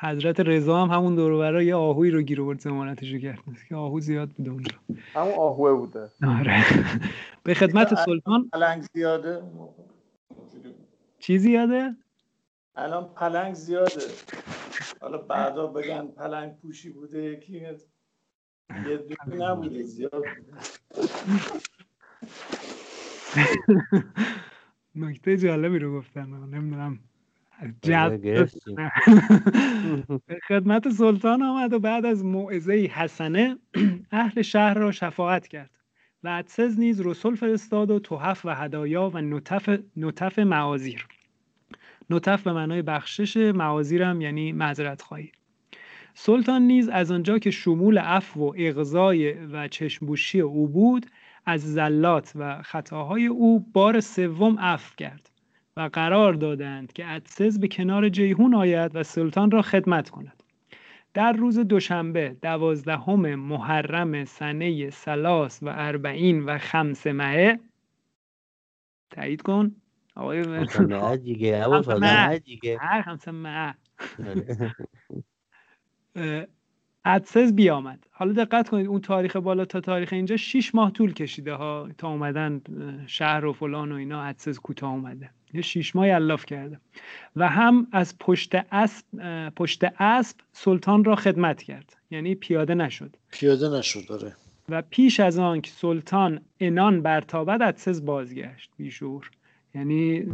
حضرت رضا هم همون دور و یه آهوی رو گیر آورد ضمانتش رو کرد که آهو زیاد بوده اونجا. همون آهوه بوده. آره. به خدمت سلطان. پلنگ زیاده. چی زیاده الان پلنگ زیاده. حالا بعدا بگن پلنگ پوشی بوده یکی یه دونه نبوده زیاد بوده. نکته جالبی رو گفتن نمی‌دونم. خدمت سلطان آمد و بعد از موعظه حسنه اهل شهر را شفاعت کرد و عدسز نیز رسول فرستاد و تحف و هدایا و نطف, نطف معازیر نطف به معنای بخشش معازیر هم یعنی معذرت خواهی. سلطان نیز از آنجا که شمول عفو و اغضای و چشمبوشی او بود از زلات و خطاهای او بار سوم عفو کرد. و قرار دادند که عدسز به کنار جیهون آید و سلطان را خدمت کند. در روز دوشنبه دوازدهم محرم سنه سلاس و اربعین و خمس مهه تایید کن. آقای دیگه هر خمس مهه آره. اه، عدسز بیامد. حالا دقت کنید اون تاریخ بالا تا تاریخ اینجا 6 ماه طول کشیده ها تا اومدن شهر و فلان و اینا عدسز کوتاه اومده. یه 6 ماه الاف کرده. و هم از پشت اسب پشت اسب سلطان را خدمت کرد. یعنی پیاده نشد. پیاده نشد داره و پیش از آن که سلطان انان برتابد عدسز بازگشت بیشور. یعنی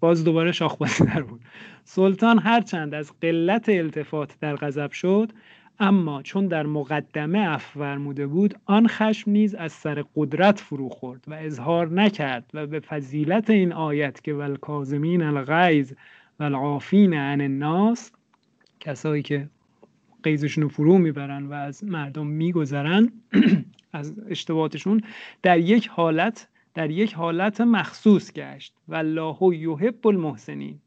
باز دوباره شاخبازی در بود. سلطان هرچند از قلت التفات در غضب شد اما چون در مقدمه عفو فرموده بود آن خشم نیز از سر قدرت فرو خورد و اظهار نکرد و به فضیلت این آیت که والکاظمین الغیظ والعافین عن الناس کسایی که قیزشون رو فرو می‌برن و از مردم میگذرن از اشتباهاتشون در یک حالت در یک حالت مخصوص گشت. و الله یحب المحسنین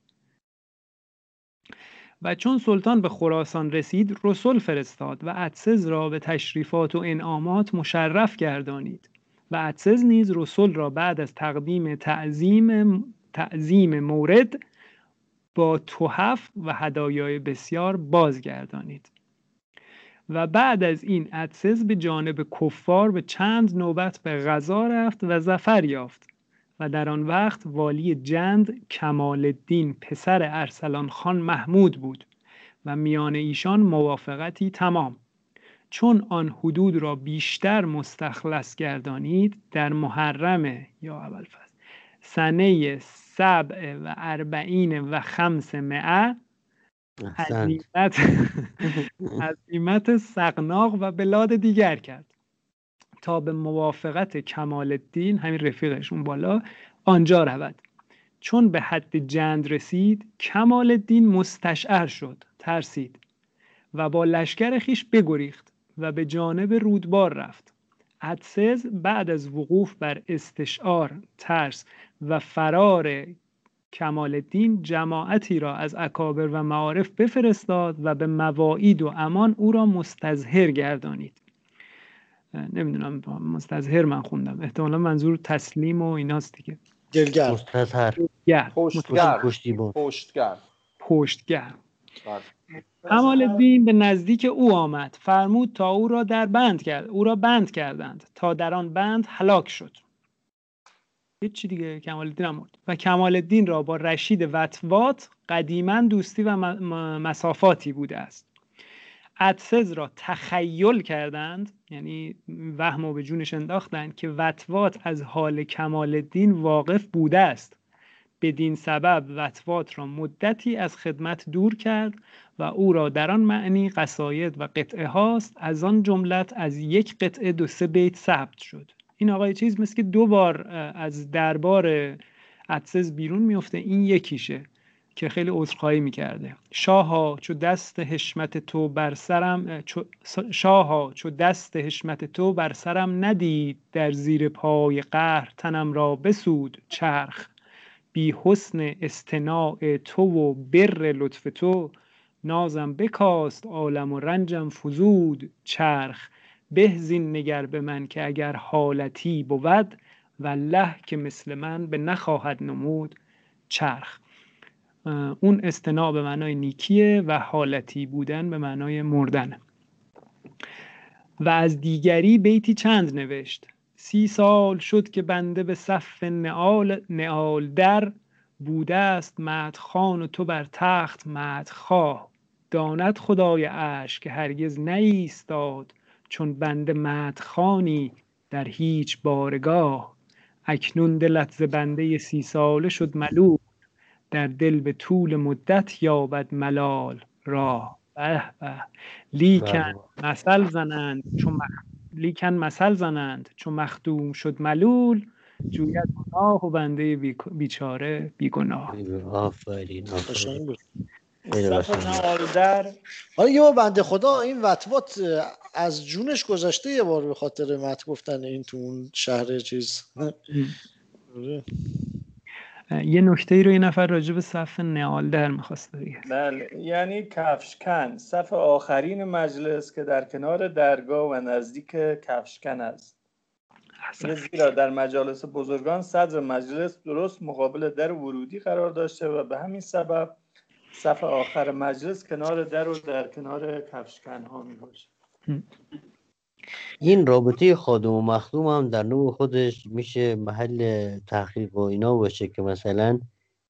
و چون سلطان به خراسان رسید رسول فرستاد و عدسز را به تشریفات و انعامات مشرف گردانید و عدسز نیز رسول را بعد از تقدیم تعظیم تعظیم مورد با تحف و هدایای بسیار بازگردانید. و بعد از این عدسز به جانب کفار به چند نوبت به غزا رفت و ظفر یافت و در آن وقت والی جند کمال الدین پسر ارسلان خان محمود بود و میان ایشان موافقتی تمام. چون آن حدود را بیشتر مستخلص گردانید در محرم یا اول فصل سنه سبع و اربعین و خمس عزیمت عزیمت سقناق و بلاد دیگر کرد. به موافقت کمال الدین همین رفیقش اون بالا آنجا رود. چون به حد جند رسید کمال الدین مستشعر شد ترسید و با لشکر خیش بگریخت و به جانب رودبار رفت. عدسز بعد از وقوف بر استشعار ترس و فرار کمال الدین جماعتی را از اکابر و معارف بفرستاد و به مواعید و امان او را مستظهر گردانید. نمی‌دونم مستظهر من خوندم. احتمالا منظور تسلیم و ایناست دیگه. دلگر مستظهر. گر پشتگر. پشتگر. پشتگر. کمال الدین به نزدیک او آمد. فرمود تا او را در بند کرد. او را بند کردند. تا در آن بند هلاک شد. هیچی دیگه کمال الدین هم مرد و کمال الدین را با رشید وطوات قدیما دوستی و مسافاتی بوده است. عدسز را تخیل کردند یعنی وهم و به جونش انداختند که وطوات از حال کمال الدین واقف بوده است. بدین سبب وطوات را مدتی از خدمت دور کرد و او را در آن معنی قصاید و قطعه هاست. از آن جملت از یک قطعه دو سه بیت ثبت شد. این آقای چیز مثل که دو بار از دربار عدسز بیرون میفته این یکیشه. که خیلی عذرخواهی می‌کرده. شاها چو دست حشمت تو بر سرم شاها چو دست حشمت تو بر سرم ندید در زیر پای قهر تنم را بسود چرخ. بی حسن استناع تو و بر لطف تو نازم بکاست عالم و رنجم فزود چرخ. به زین نگر به من که اگر حالتی بود والله که مثل من به نخواهد نمود چرخ. اون استناع به معنای نیکیه و حالتی بودن به معنای مردن. و از دیگری بیتی چند نوشت؟ سی سال شد که بنده به صف نعال, نعال در بوده است خان و تو بر تخت خواه. داند خدای عرش که هرگز نیستاد چون بنده خانی در هیچ بارگاه. اکنون دلت ز بنده سی ساله شد ملول. در دل به طول مدت یابد ملال راه. به به. لیکن مثل زنند چون لیکن مثل زنند چون مخدوم شد ملول جوید گناه و بنده بیچاره بیگناه آفرین آفرین. حالا یه بنده خدا این وطوات از جونش گذشته یه بار به خاطر مت گفتن این تو اون شهر چیز. یه نکته ای رو این نفر راجع به صف در می‌خواست بگه. بله یعنی کفشکن. صف آخرین مجلس که در کنار درگاه و نزدیک کفشکن است. زیرا در مجالس بزرگان صدر مجلس درست مقابل در ورودی قرار داشته و به همین سبب صف آخر مجلس کنار در و در کنار کفشکن ها می باشه این رابطه خادم و مخدوم هم در نوع خودش میشه محل تحقیق و اینا باشه که مثلا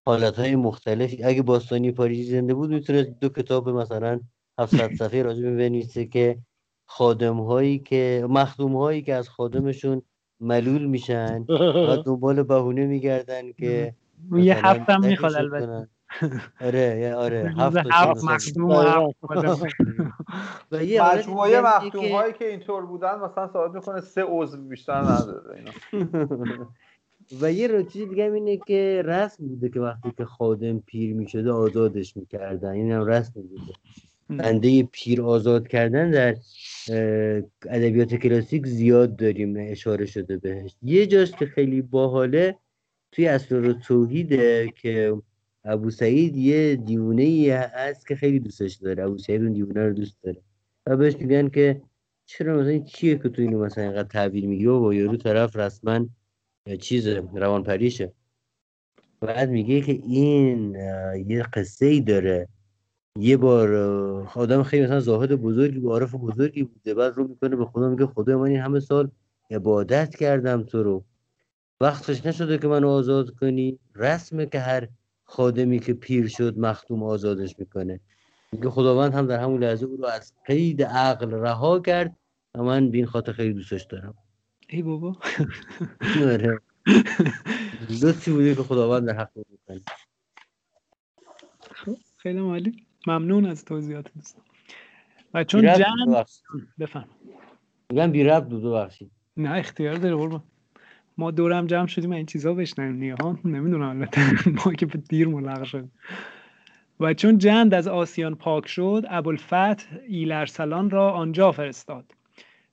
حالت های مختلفی اگه باستانی پاریزی زنده بود می‌تونست دو کتاب مثلا 700 صفحه راجع بنویسه که خادم هایی که مخدوم هایی که از خادمشون ملول میشن و دنبال بهونه میگردن که یه هفتم می‌خواد البته. آره آره. هفت هفت مخدوم و یه مجموعه مخدوم هایی که اینطور بودن مثلا ثابت می‌کنه سه عضو بیشتر نداره اینا. و یه چیزی دیگه اینه که رسم بوده که وقتی که خادم پیر می‌شده آزادش می‌کردن. این هم رسم بوده. بنده پیر آزاد کردن در ادبیات کلاسیک زیاد داریم. اشاره شده بهش. یه جاست که خیلی باحاله توی اسرار توحیده که ابو سعید یه دیونه ای هست که خیلی دوستش داره. ابو سعید اون دیونه رو دوست داره. و بهش میگن که چرا مثلا چیه که تو اینو مثلا اینقدر تعبیر میگی؟ و یارو طرف رسما چیز روان پریشه بعد میگه که این یه قصه ای داره. یه بار آدم خیلی مثلا زاهد بزرگی و عارف بزرگی بوده. بعد رو می‌کنه به خدا میگه خدا من این همه سال عبادت کردم تو رو. وقتش نشده که منو آزاد کنی. رسمه که هر خادمی که پیر شد مختوم آزادش می‌کنه. میگه خداوند هم در همون لحظه او رو از قید عقل رها کرد و من بین خاطر خیلی دوستش دارم. ای بابا. آره. لطفی بوده که خداوند در حق می‌کنه خیلی مالی ممنون از توضیحات دوستان. و چون جن بفهم. میگم بی رب دو بخشید نه اختیار داره قربان. ما دورم جمع شدیم این چیزا بشنیم نیه ها نمی‌دونم البته. ما که به دیر ملغ شد و چون جند از آسیان پاک شد ابوالفتح ایلرسلان را آنجا فرستاد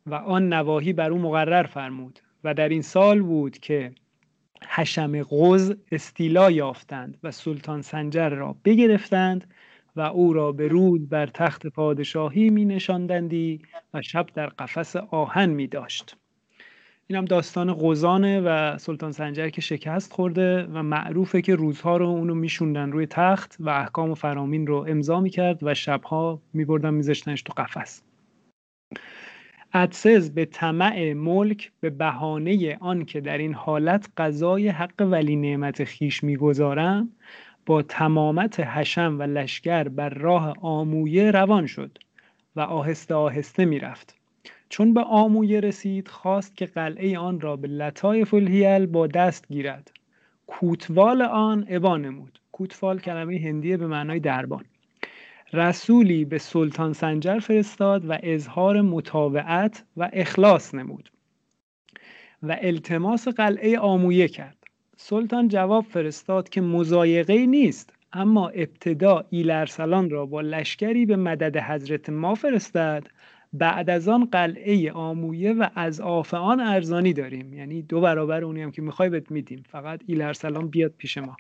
و آن نواحی بر او مقرر فرمود و در این سال بود که حشم غز استیلا یافتند و سلطان سنجر را بگرفتند و او را به رود بر تخت پادشاهی می نشاندندی و شب در قفس آهن می داشت. این هم داستان قزانه و سلطان سنجر که شکست خورده و معروفه که روزها رو اونو میشوندن روی تخت و احکام و فرامین رو امضا می‌کرد و شبها میبردن میذاشتنش تو قفس. ادسز به طمع ملک به بهانه آن که در این حالت قضای حق ولی نعمت خیش می‌گذارم با تمامت حشم و لشکر بر راه آمویه روان شد و آهسته آهسته می‌رفت. چون به آمویه رسید خواست که قلعه آن را به لطای فلهیل با دست گیرد. کوتوال آن ابا نمود. کوتوال کلمه هندیه به معنای دربان. رسولی به سلطان سنجر فرستاد و اظهار مطاوعت و اخلاص نمود و التماس قلعه آمویه کرد. سلطان جواب فرستاد که مزایقه نیست اما ابتدا ایلرسلان را با لشکری به مدد حضرت ما فرستد بعد از آن قلعه آمویه و از آف ارزانی داریم. یعنی دو برابر اونی هم که می‌خوای بهت میدیم. فقط ایلرسلان بیاد پیش ما.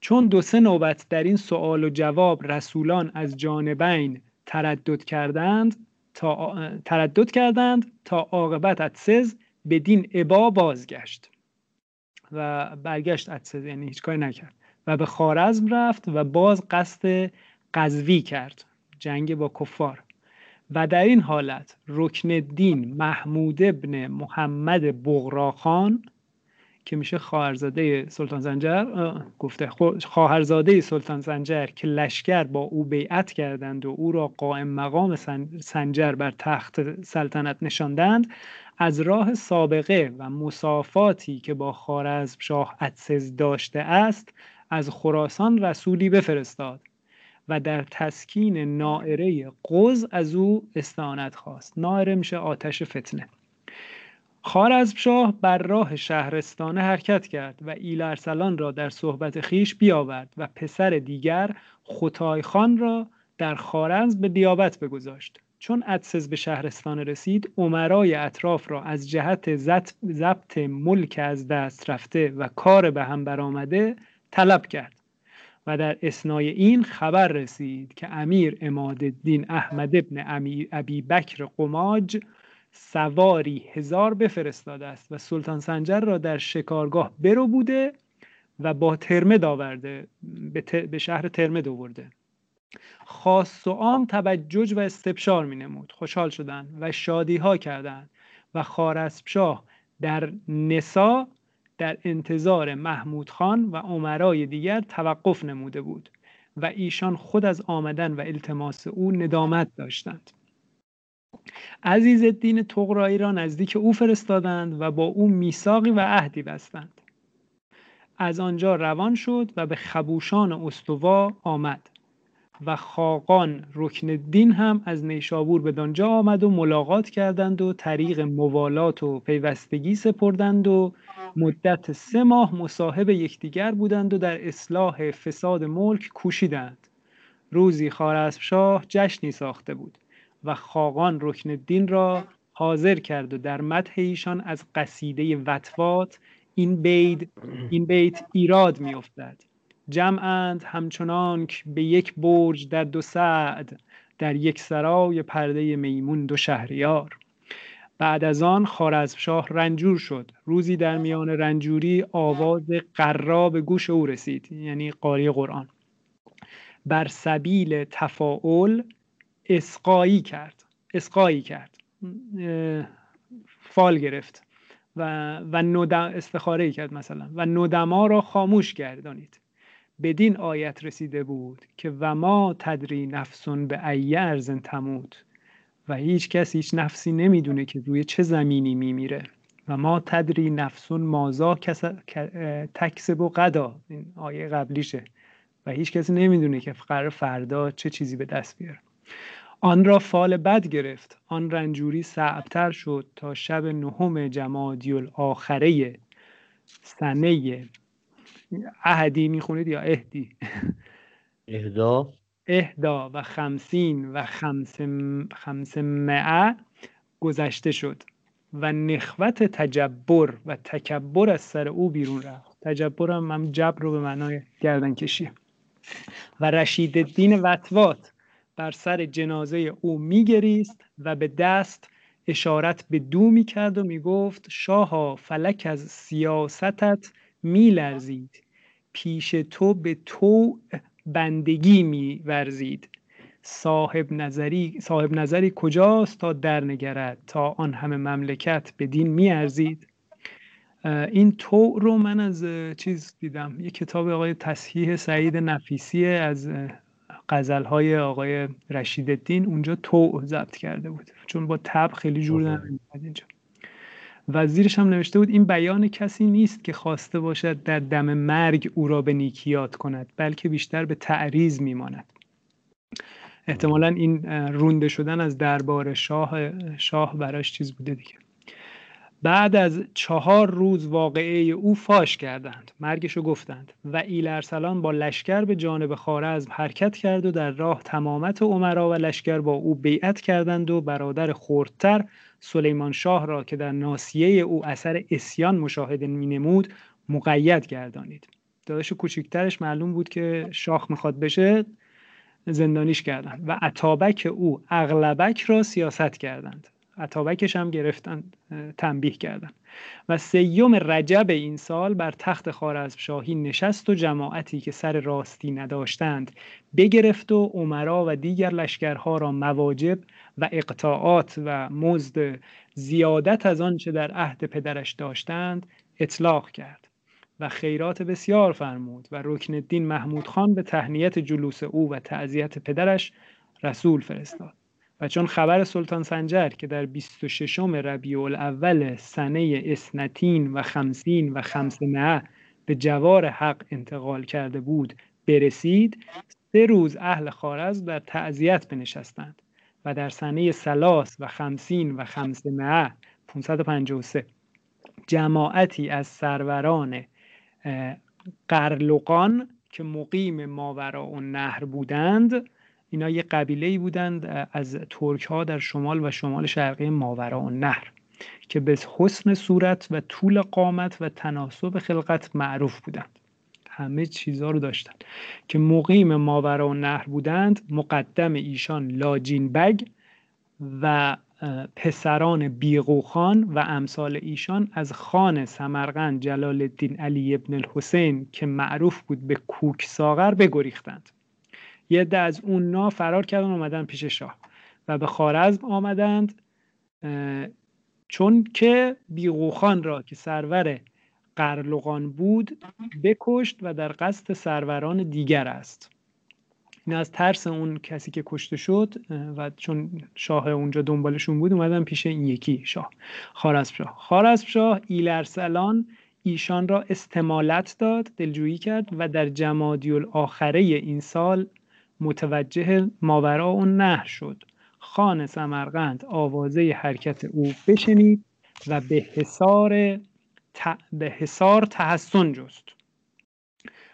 چون دو سه نوبت در این سوال و جواب رسولان از جانبین تردد کردند تا تردد کردند تا عاقبت اتسز بدین عبا بازگشت و برگشت اتسز یعنی هیچ کاری نکرد و به خارزم رفت و باز قصد قذوی کرد. جنگ با کفار. و در این حالت رکن الدین محمود ابن محمد بغراخان که میشه خواهرزاده سلطان زنجر گفته خواهرزاده سلطان زنجر که لشکر با او بیعت کردند و او را قائم مقام سنجر بر تخت سلطنت نشاندند از راه سابقه و مسافاتی که با خارزم شاه ادسز داشته است از خراسان رسولی بفرستاد. و در تسکین نائره قوز از او استعانت خواست. نائره میشه آتش فتنه. شاه بر راه شهرستانه حرکت کرد و ایلرسلان را در صحبت خیش بیاورد و پسر دیگر خان را در خارنز به دیابت بگذاشت. چون ادسز به شهرستان رسید عمرای اطراف را از جهت ضبط ملک از دست رفته و کار به هم برآمده طلب کرد. و در اسنای این خبر رسید که امیر امادالدین احمد ابن ابی بکر قماج سواری هزار بفرستاده است و سلطان سنجر را در شکارگاه برو بوده و با ترمد آورده به, شهر ترمد آورده. خاص و عام توجج و استبشار می نمود خوشحال شدن و شادی ها کردند و خارسبشاه در نسا در انتظار محمود خان و عمرای دیگر توقف نموده بود و ایشان خود از آمدن و التماس او ندامت داشتند. عزیز الدین تغرایی را نزدیک او فرستادند و با او میثاقی و عهدی بستند. از آنجا روان شد و به خبوشان استوا آمد و خاقان رکن الدین هم از نیشابور به دانجا آمد و ملاقات کردند و طریق موالات و پیوستگی سپردند و مدت سه ماه مصاحب یکدیگر بودند و در اصلاح فساد ملک کوشیدند. روزی شاه جشنی ساخته بود و خاقان رکن الدین را حاضر کرد و در مدح ایشان از قصیده وطوات این بیت این بیت ایراد میافتد. جمعند همچنانک به یک برج در دو سعد در یک سرای پرده میمون دو شهریار. بعد از آن شاه رنجور شد. روزی در میان رنجوری آواز قرا به گوش او رسید یعنی قاری قرآن. بر سبیل تفاعل اسقایی کرد اسقایی کرد. فال گرفت و, و ندم استخاره کرد مثلا. و ندما را خاموش گردانید. بدین آیت رسیده بود که و ما تدری نفسون به ای ارزن تموت و هیچ کس هیچ نفسی نمی‌دونه که روی چه زمینی میمیره. و ما تدری نفسون مازا کس... تکسب و قدا. این آیه قبلیشه. و هیچ کسی نمی‌دونه که قرار فردا چه چیزی به دست بیاره. آن را فال بد گرفت. آن رنجوری صعبتر شد تا شب نهم جمادی الاخره سنه اهدی می‌خونید یا اهدی؟ اهدا. اهدا و خمسین و خمس, معه گذشته شد و نخوت تجبر و تکبر از سر او بیرون رفت. تجبر هم, هم جبر رو به معنای گردن کشی. و رشید الدین وطوات بر سر جنازه او میگریست و به دست اشارت به دو می‌کرد و می‌گفت شاها فلک از سیاستت میلرزید. پیش تو به تو بندگی میورزید. صاحب نظری صاحب نظری کجاست تا درنگرد تا آن همه مملکت به دین میارزید این تو رو من از چیز دیدم. یه کتاب آقای تصحیح سعید نفیسی از های آقای رشید الدین اونجا تو ضبط کرده بود. چون با تب خیلی جور نمیاد اینجا. و هم نوشته بود این بیان کسی نیست که خواسته باشد در دم مرگ او را به نیکیات کند بلکه بیشتر به تعریض میماند. احتمالا این رونده شدن از دربار شاه شاه براش چیز بوده دیگه. بعد از چهار روز واقعه او فاش کردند مرگشو گفتند و ایلرسلان با لشکر به جانب خارزم حرکت کرد و در راه تمامت عمرا و لشکر با او بیعت کردند و برادر خردتر سلیمان شاه را که در ناسیه او اثر اسیان مشاهده می نمود مقید گردانید. داداش کوچیکترش معلوم بود که شاخ می‌خواد بشه زندانیش کردند و عطابک او اغلبک را سیاست کردند. عطابکش هم گرفتن تنبیه کردند و سیوم رجب این سال بر تخت شاهی نشست و جماعتی که سر راستی نداشتند بگرفت و عمرا و دیگر لشکرها را مواجب و اقطاعات و مزد زیادت از آنچه در عهد پدرش داشتند اطلاق کرد و خیرات بسیار فرمود و رکن الدین محمود خان به تهنیت جلوس او و تعذیت پدرش رسول فرستاد. و چون خبر سلطان سنجر که در 26 ربیع الاول سنه اسنتین و خمسین و خمسمه به جوار حق انتقال کرده بود برسید سه روز اهل خارز در تعذیت بنشستند و در سنه سلاس و خمسین و خمسمه 553 جماعتی از سروران قرلقان که مقیم ماورا و نهر بودند اینا یه قبیله ای بودند از ترک ها در شمال و شمال شرقی ماورا و نهر که به حسن صورت و طول قامت و تناسب خلقت معروف بودند. همه چیزها رو داشتن که مقیم ماورا و نهر بودند مقدم ایشان لاجین بگ و پسران بیغوخان و امثال ایشان از خان سمرقند جلال الدین علی ابن الحسین که معروف بود به کوک ساغر بگریختند. یه ده از اون فرار کردن اومدن پیش شاه و به خارزم آمدند چون که بیغوخان را که سرور قرلقان بود بکشت و در قصد سروران دیگر است. این از ترس اون کسی که کشته شد و چون شاه اونجا دنبالشون بود اومدن پیش این یکی شاه خارزم شاه. خارزم شاه ایلرسلان ایشان را استمالت داد دلجویی کرد و در جمادی الاخره این سال متوجه ماورا و نهر شد. خان سمرقند آوازه حرکت او بشنید و به حسار به حسار تحسن جست.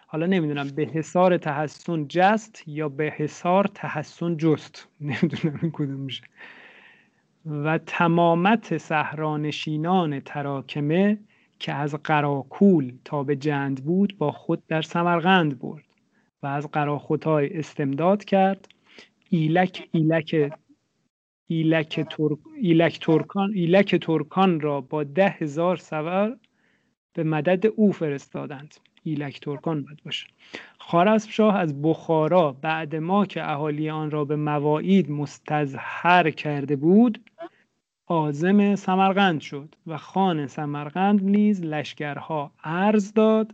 حالا نمی‌دونم به حسار تحسن جست یا به حسار تحسن جست. نمی‌دونم این کدوم میشه و تمامت صحرانشینان تراکمه که از قراکول تا به جند بود با خود در سمرقند برد. از قراخوتای استمداد کرد. ایلک ایلک ایلک, ترک، ایلک, ترکان ایلک ترکان را با ده هزار سوار به مدد او فرستادند. ایلک ترکان باید باشه. خارزم شاه از بخارا بعد ما که اهالی آن را به مواعید مستظهر کرده بود آزم سمرقند شد و خان سمرقند نیز لشکرها عرض داد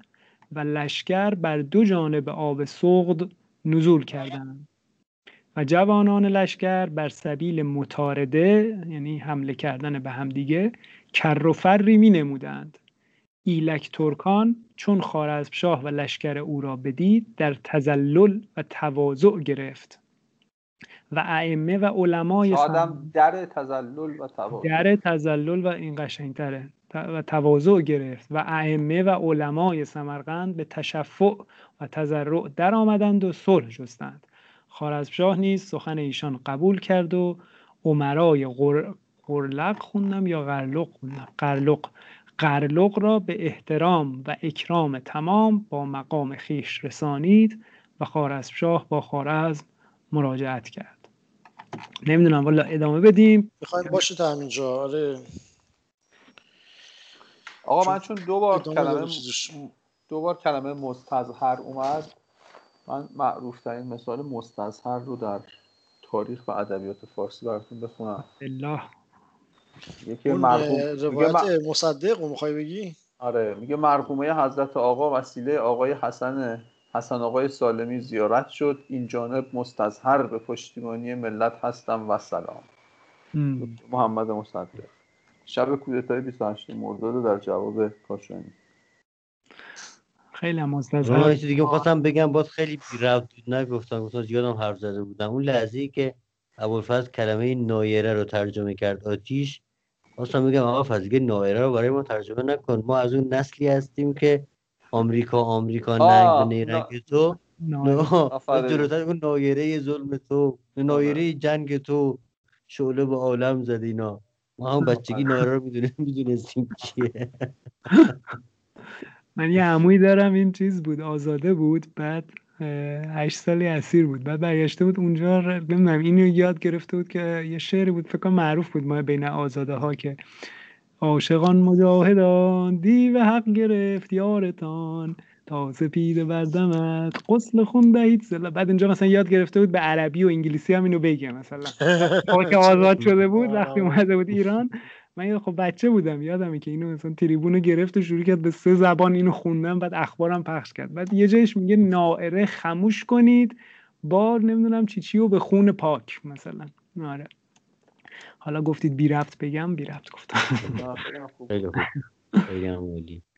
و لشکر بر دو جانب آب سغد نزول کردند. و جوانان لشکر بر سبیل متارده یعنی حمله کردن به همدیگه کر و فری می نمودند ایلک ترکان چون شاه و لشکر او را بدید در تزلل و تواضع گرفت. و ائمه و علمای آدم در تزلل و تواضع. در تزلل و این قشنگتره. و تواضع گرفت و ائمه و علمای سمرقند به تشفع و تضرع در آمدند و صلح جستند. خارزمشاه نیز سخن ایشان قبول کرد و عمرای قرلق خوندم یا قرلق خوندم؟ قرلق قرلق را به احترام و اکرام تمام با مقام خیش رسانید و خارزمشاه با خارزم مراجعت کرد. نمی‌دونم والا ادامه بدیم. بخوایم باشه تا همینجا. آره. آقا من چون دو بار کلمه دو بار کلمه مستظهر اومد من معروف ترین مثال مستظهر رو در تاریخ و ادبیات فارسی براتون بخونم. الله یکی مرحوم روایت مصدق رو می‌خوای بگی؟ آره میگه مرحومه حضرت آقا وسیله آقای حسن حسن آقای سالمی زیارت شد. این جانب مستظهر به پشتیبانی ملت هستم و سلام. محمد مصدق. شب کودتای 28 مرداد در جواب کاشانی خیلی هم مستظهر دیگه خواستم بگم باز خیلی بی نگفتم گفتم زیادم حرف زده بودم. اون لحظه که ابوالفضل کلمه نایره رو ترجمه کرد آتیش خواستم بگم آقا فضل نایره رو برای ما ترجمه نکن. ما از اون نسلی هستیم که آمریکا آمریکا ننگ نیرنگ تو. جلوتر نایره ظلم تو نایره جنگ تو شعله به عالم زد اینا. ما هم بچگی نایره رو می‌دونستیم چیه من یه عمویی دارم این چیز بود آزاده بود بعد هشت سالی اسیر بود بعد برگشته بود اونجا نمی‌دونم اینو یاد گرفته بود که یه شعر بود فکر معروف بود ما بین آزاده ها که عاشقان مجاهدان دیو حق گرفت یارتان تا سپید بردمت قسل خون دهید. بعد اینجا مثلا یاد گرفته بود به عربی و انگلیسی هم اینو بگه مثلا. که آزاد شده بود وقتی اومده بود ایران. من خب بچه بودم یادمه که اینو مثلا تریبونو گرفت و شروع کرد به سه زبان اینو خوندم بعد اخبارم پخش کرد. بعد یه جایش میگه نائره خموش کنید. بار نمی‌دونم چی چی و به خون پاک مثلا. آره. حالا گفتید بی رفت بگم بی رفت گفتم. خیلی خوب. خیلی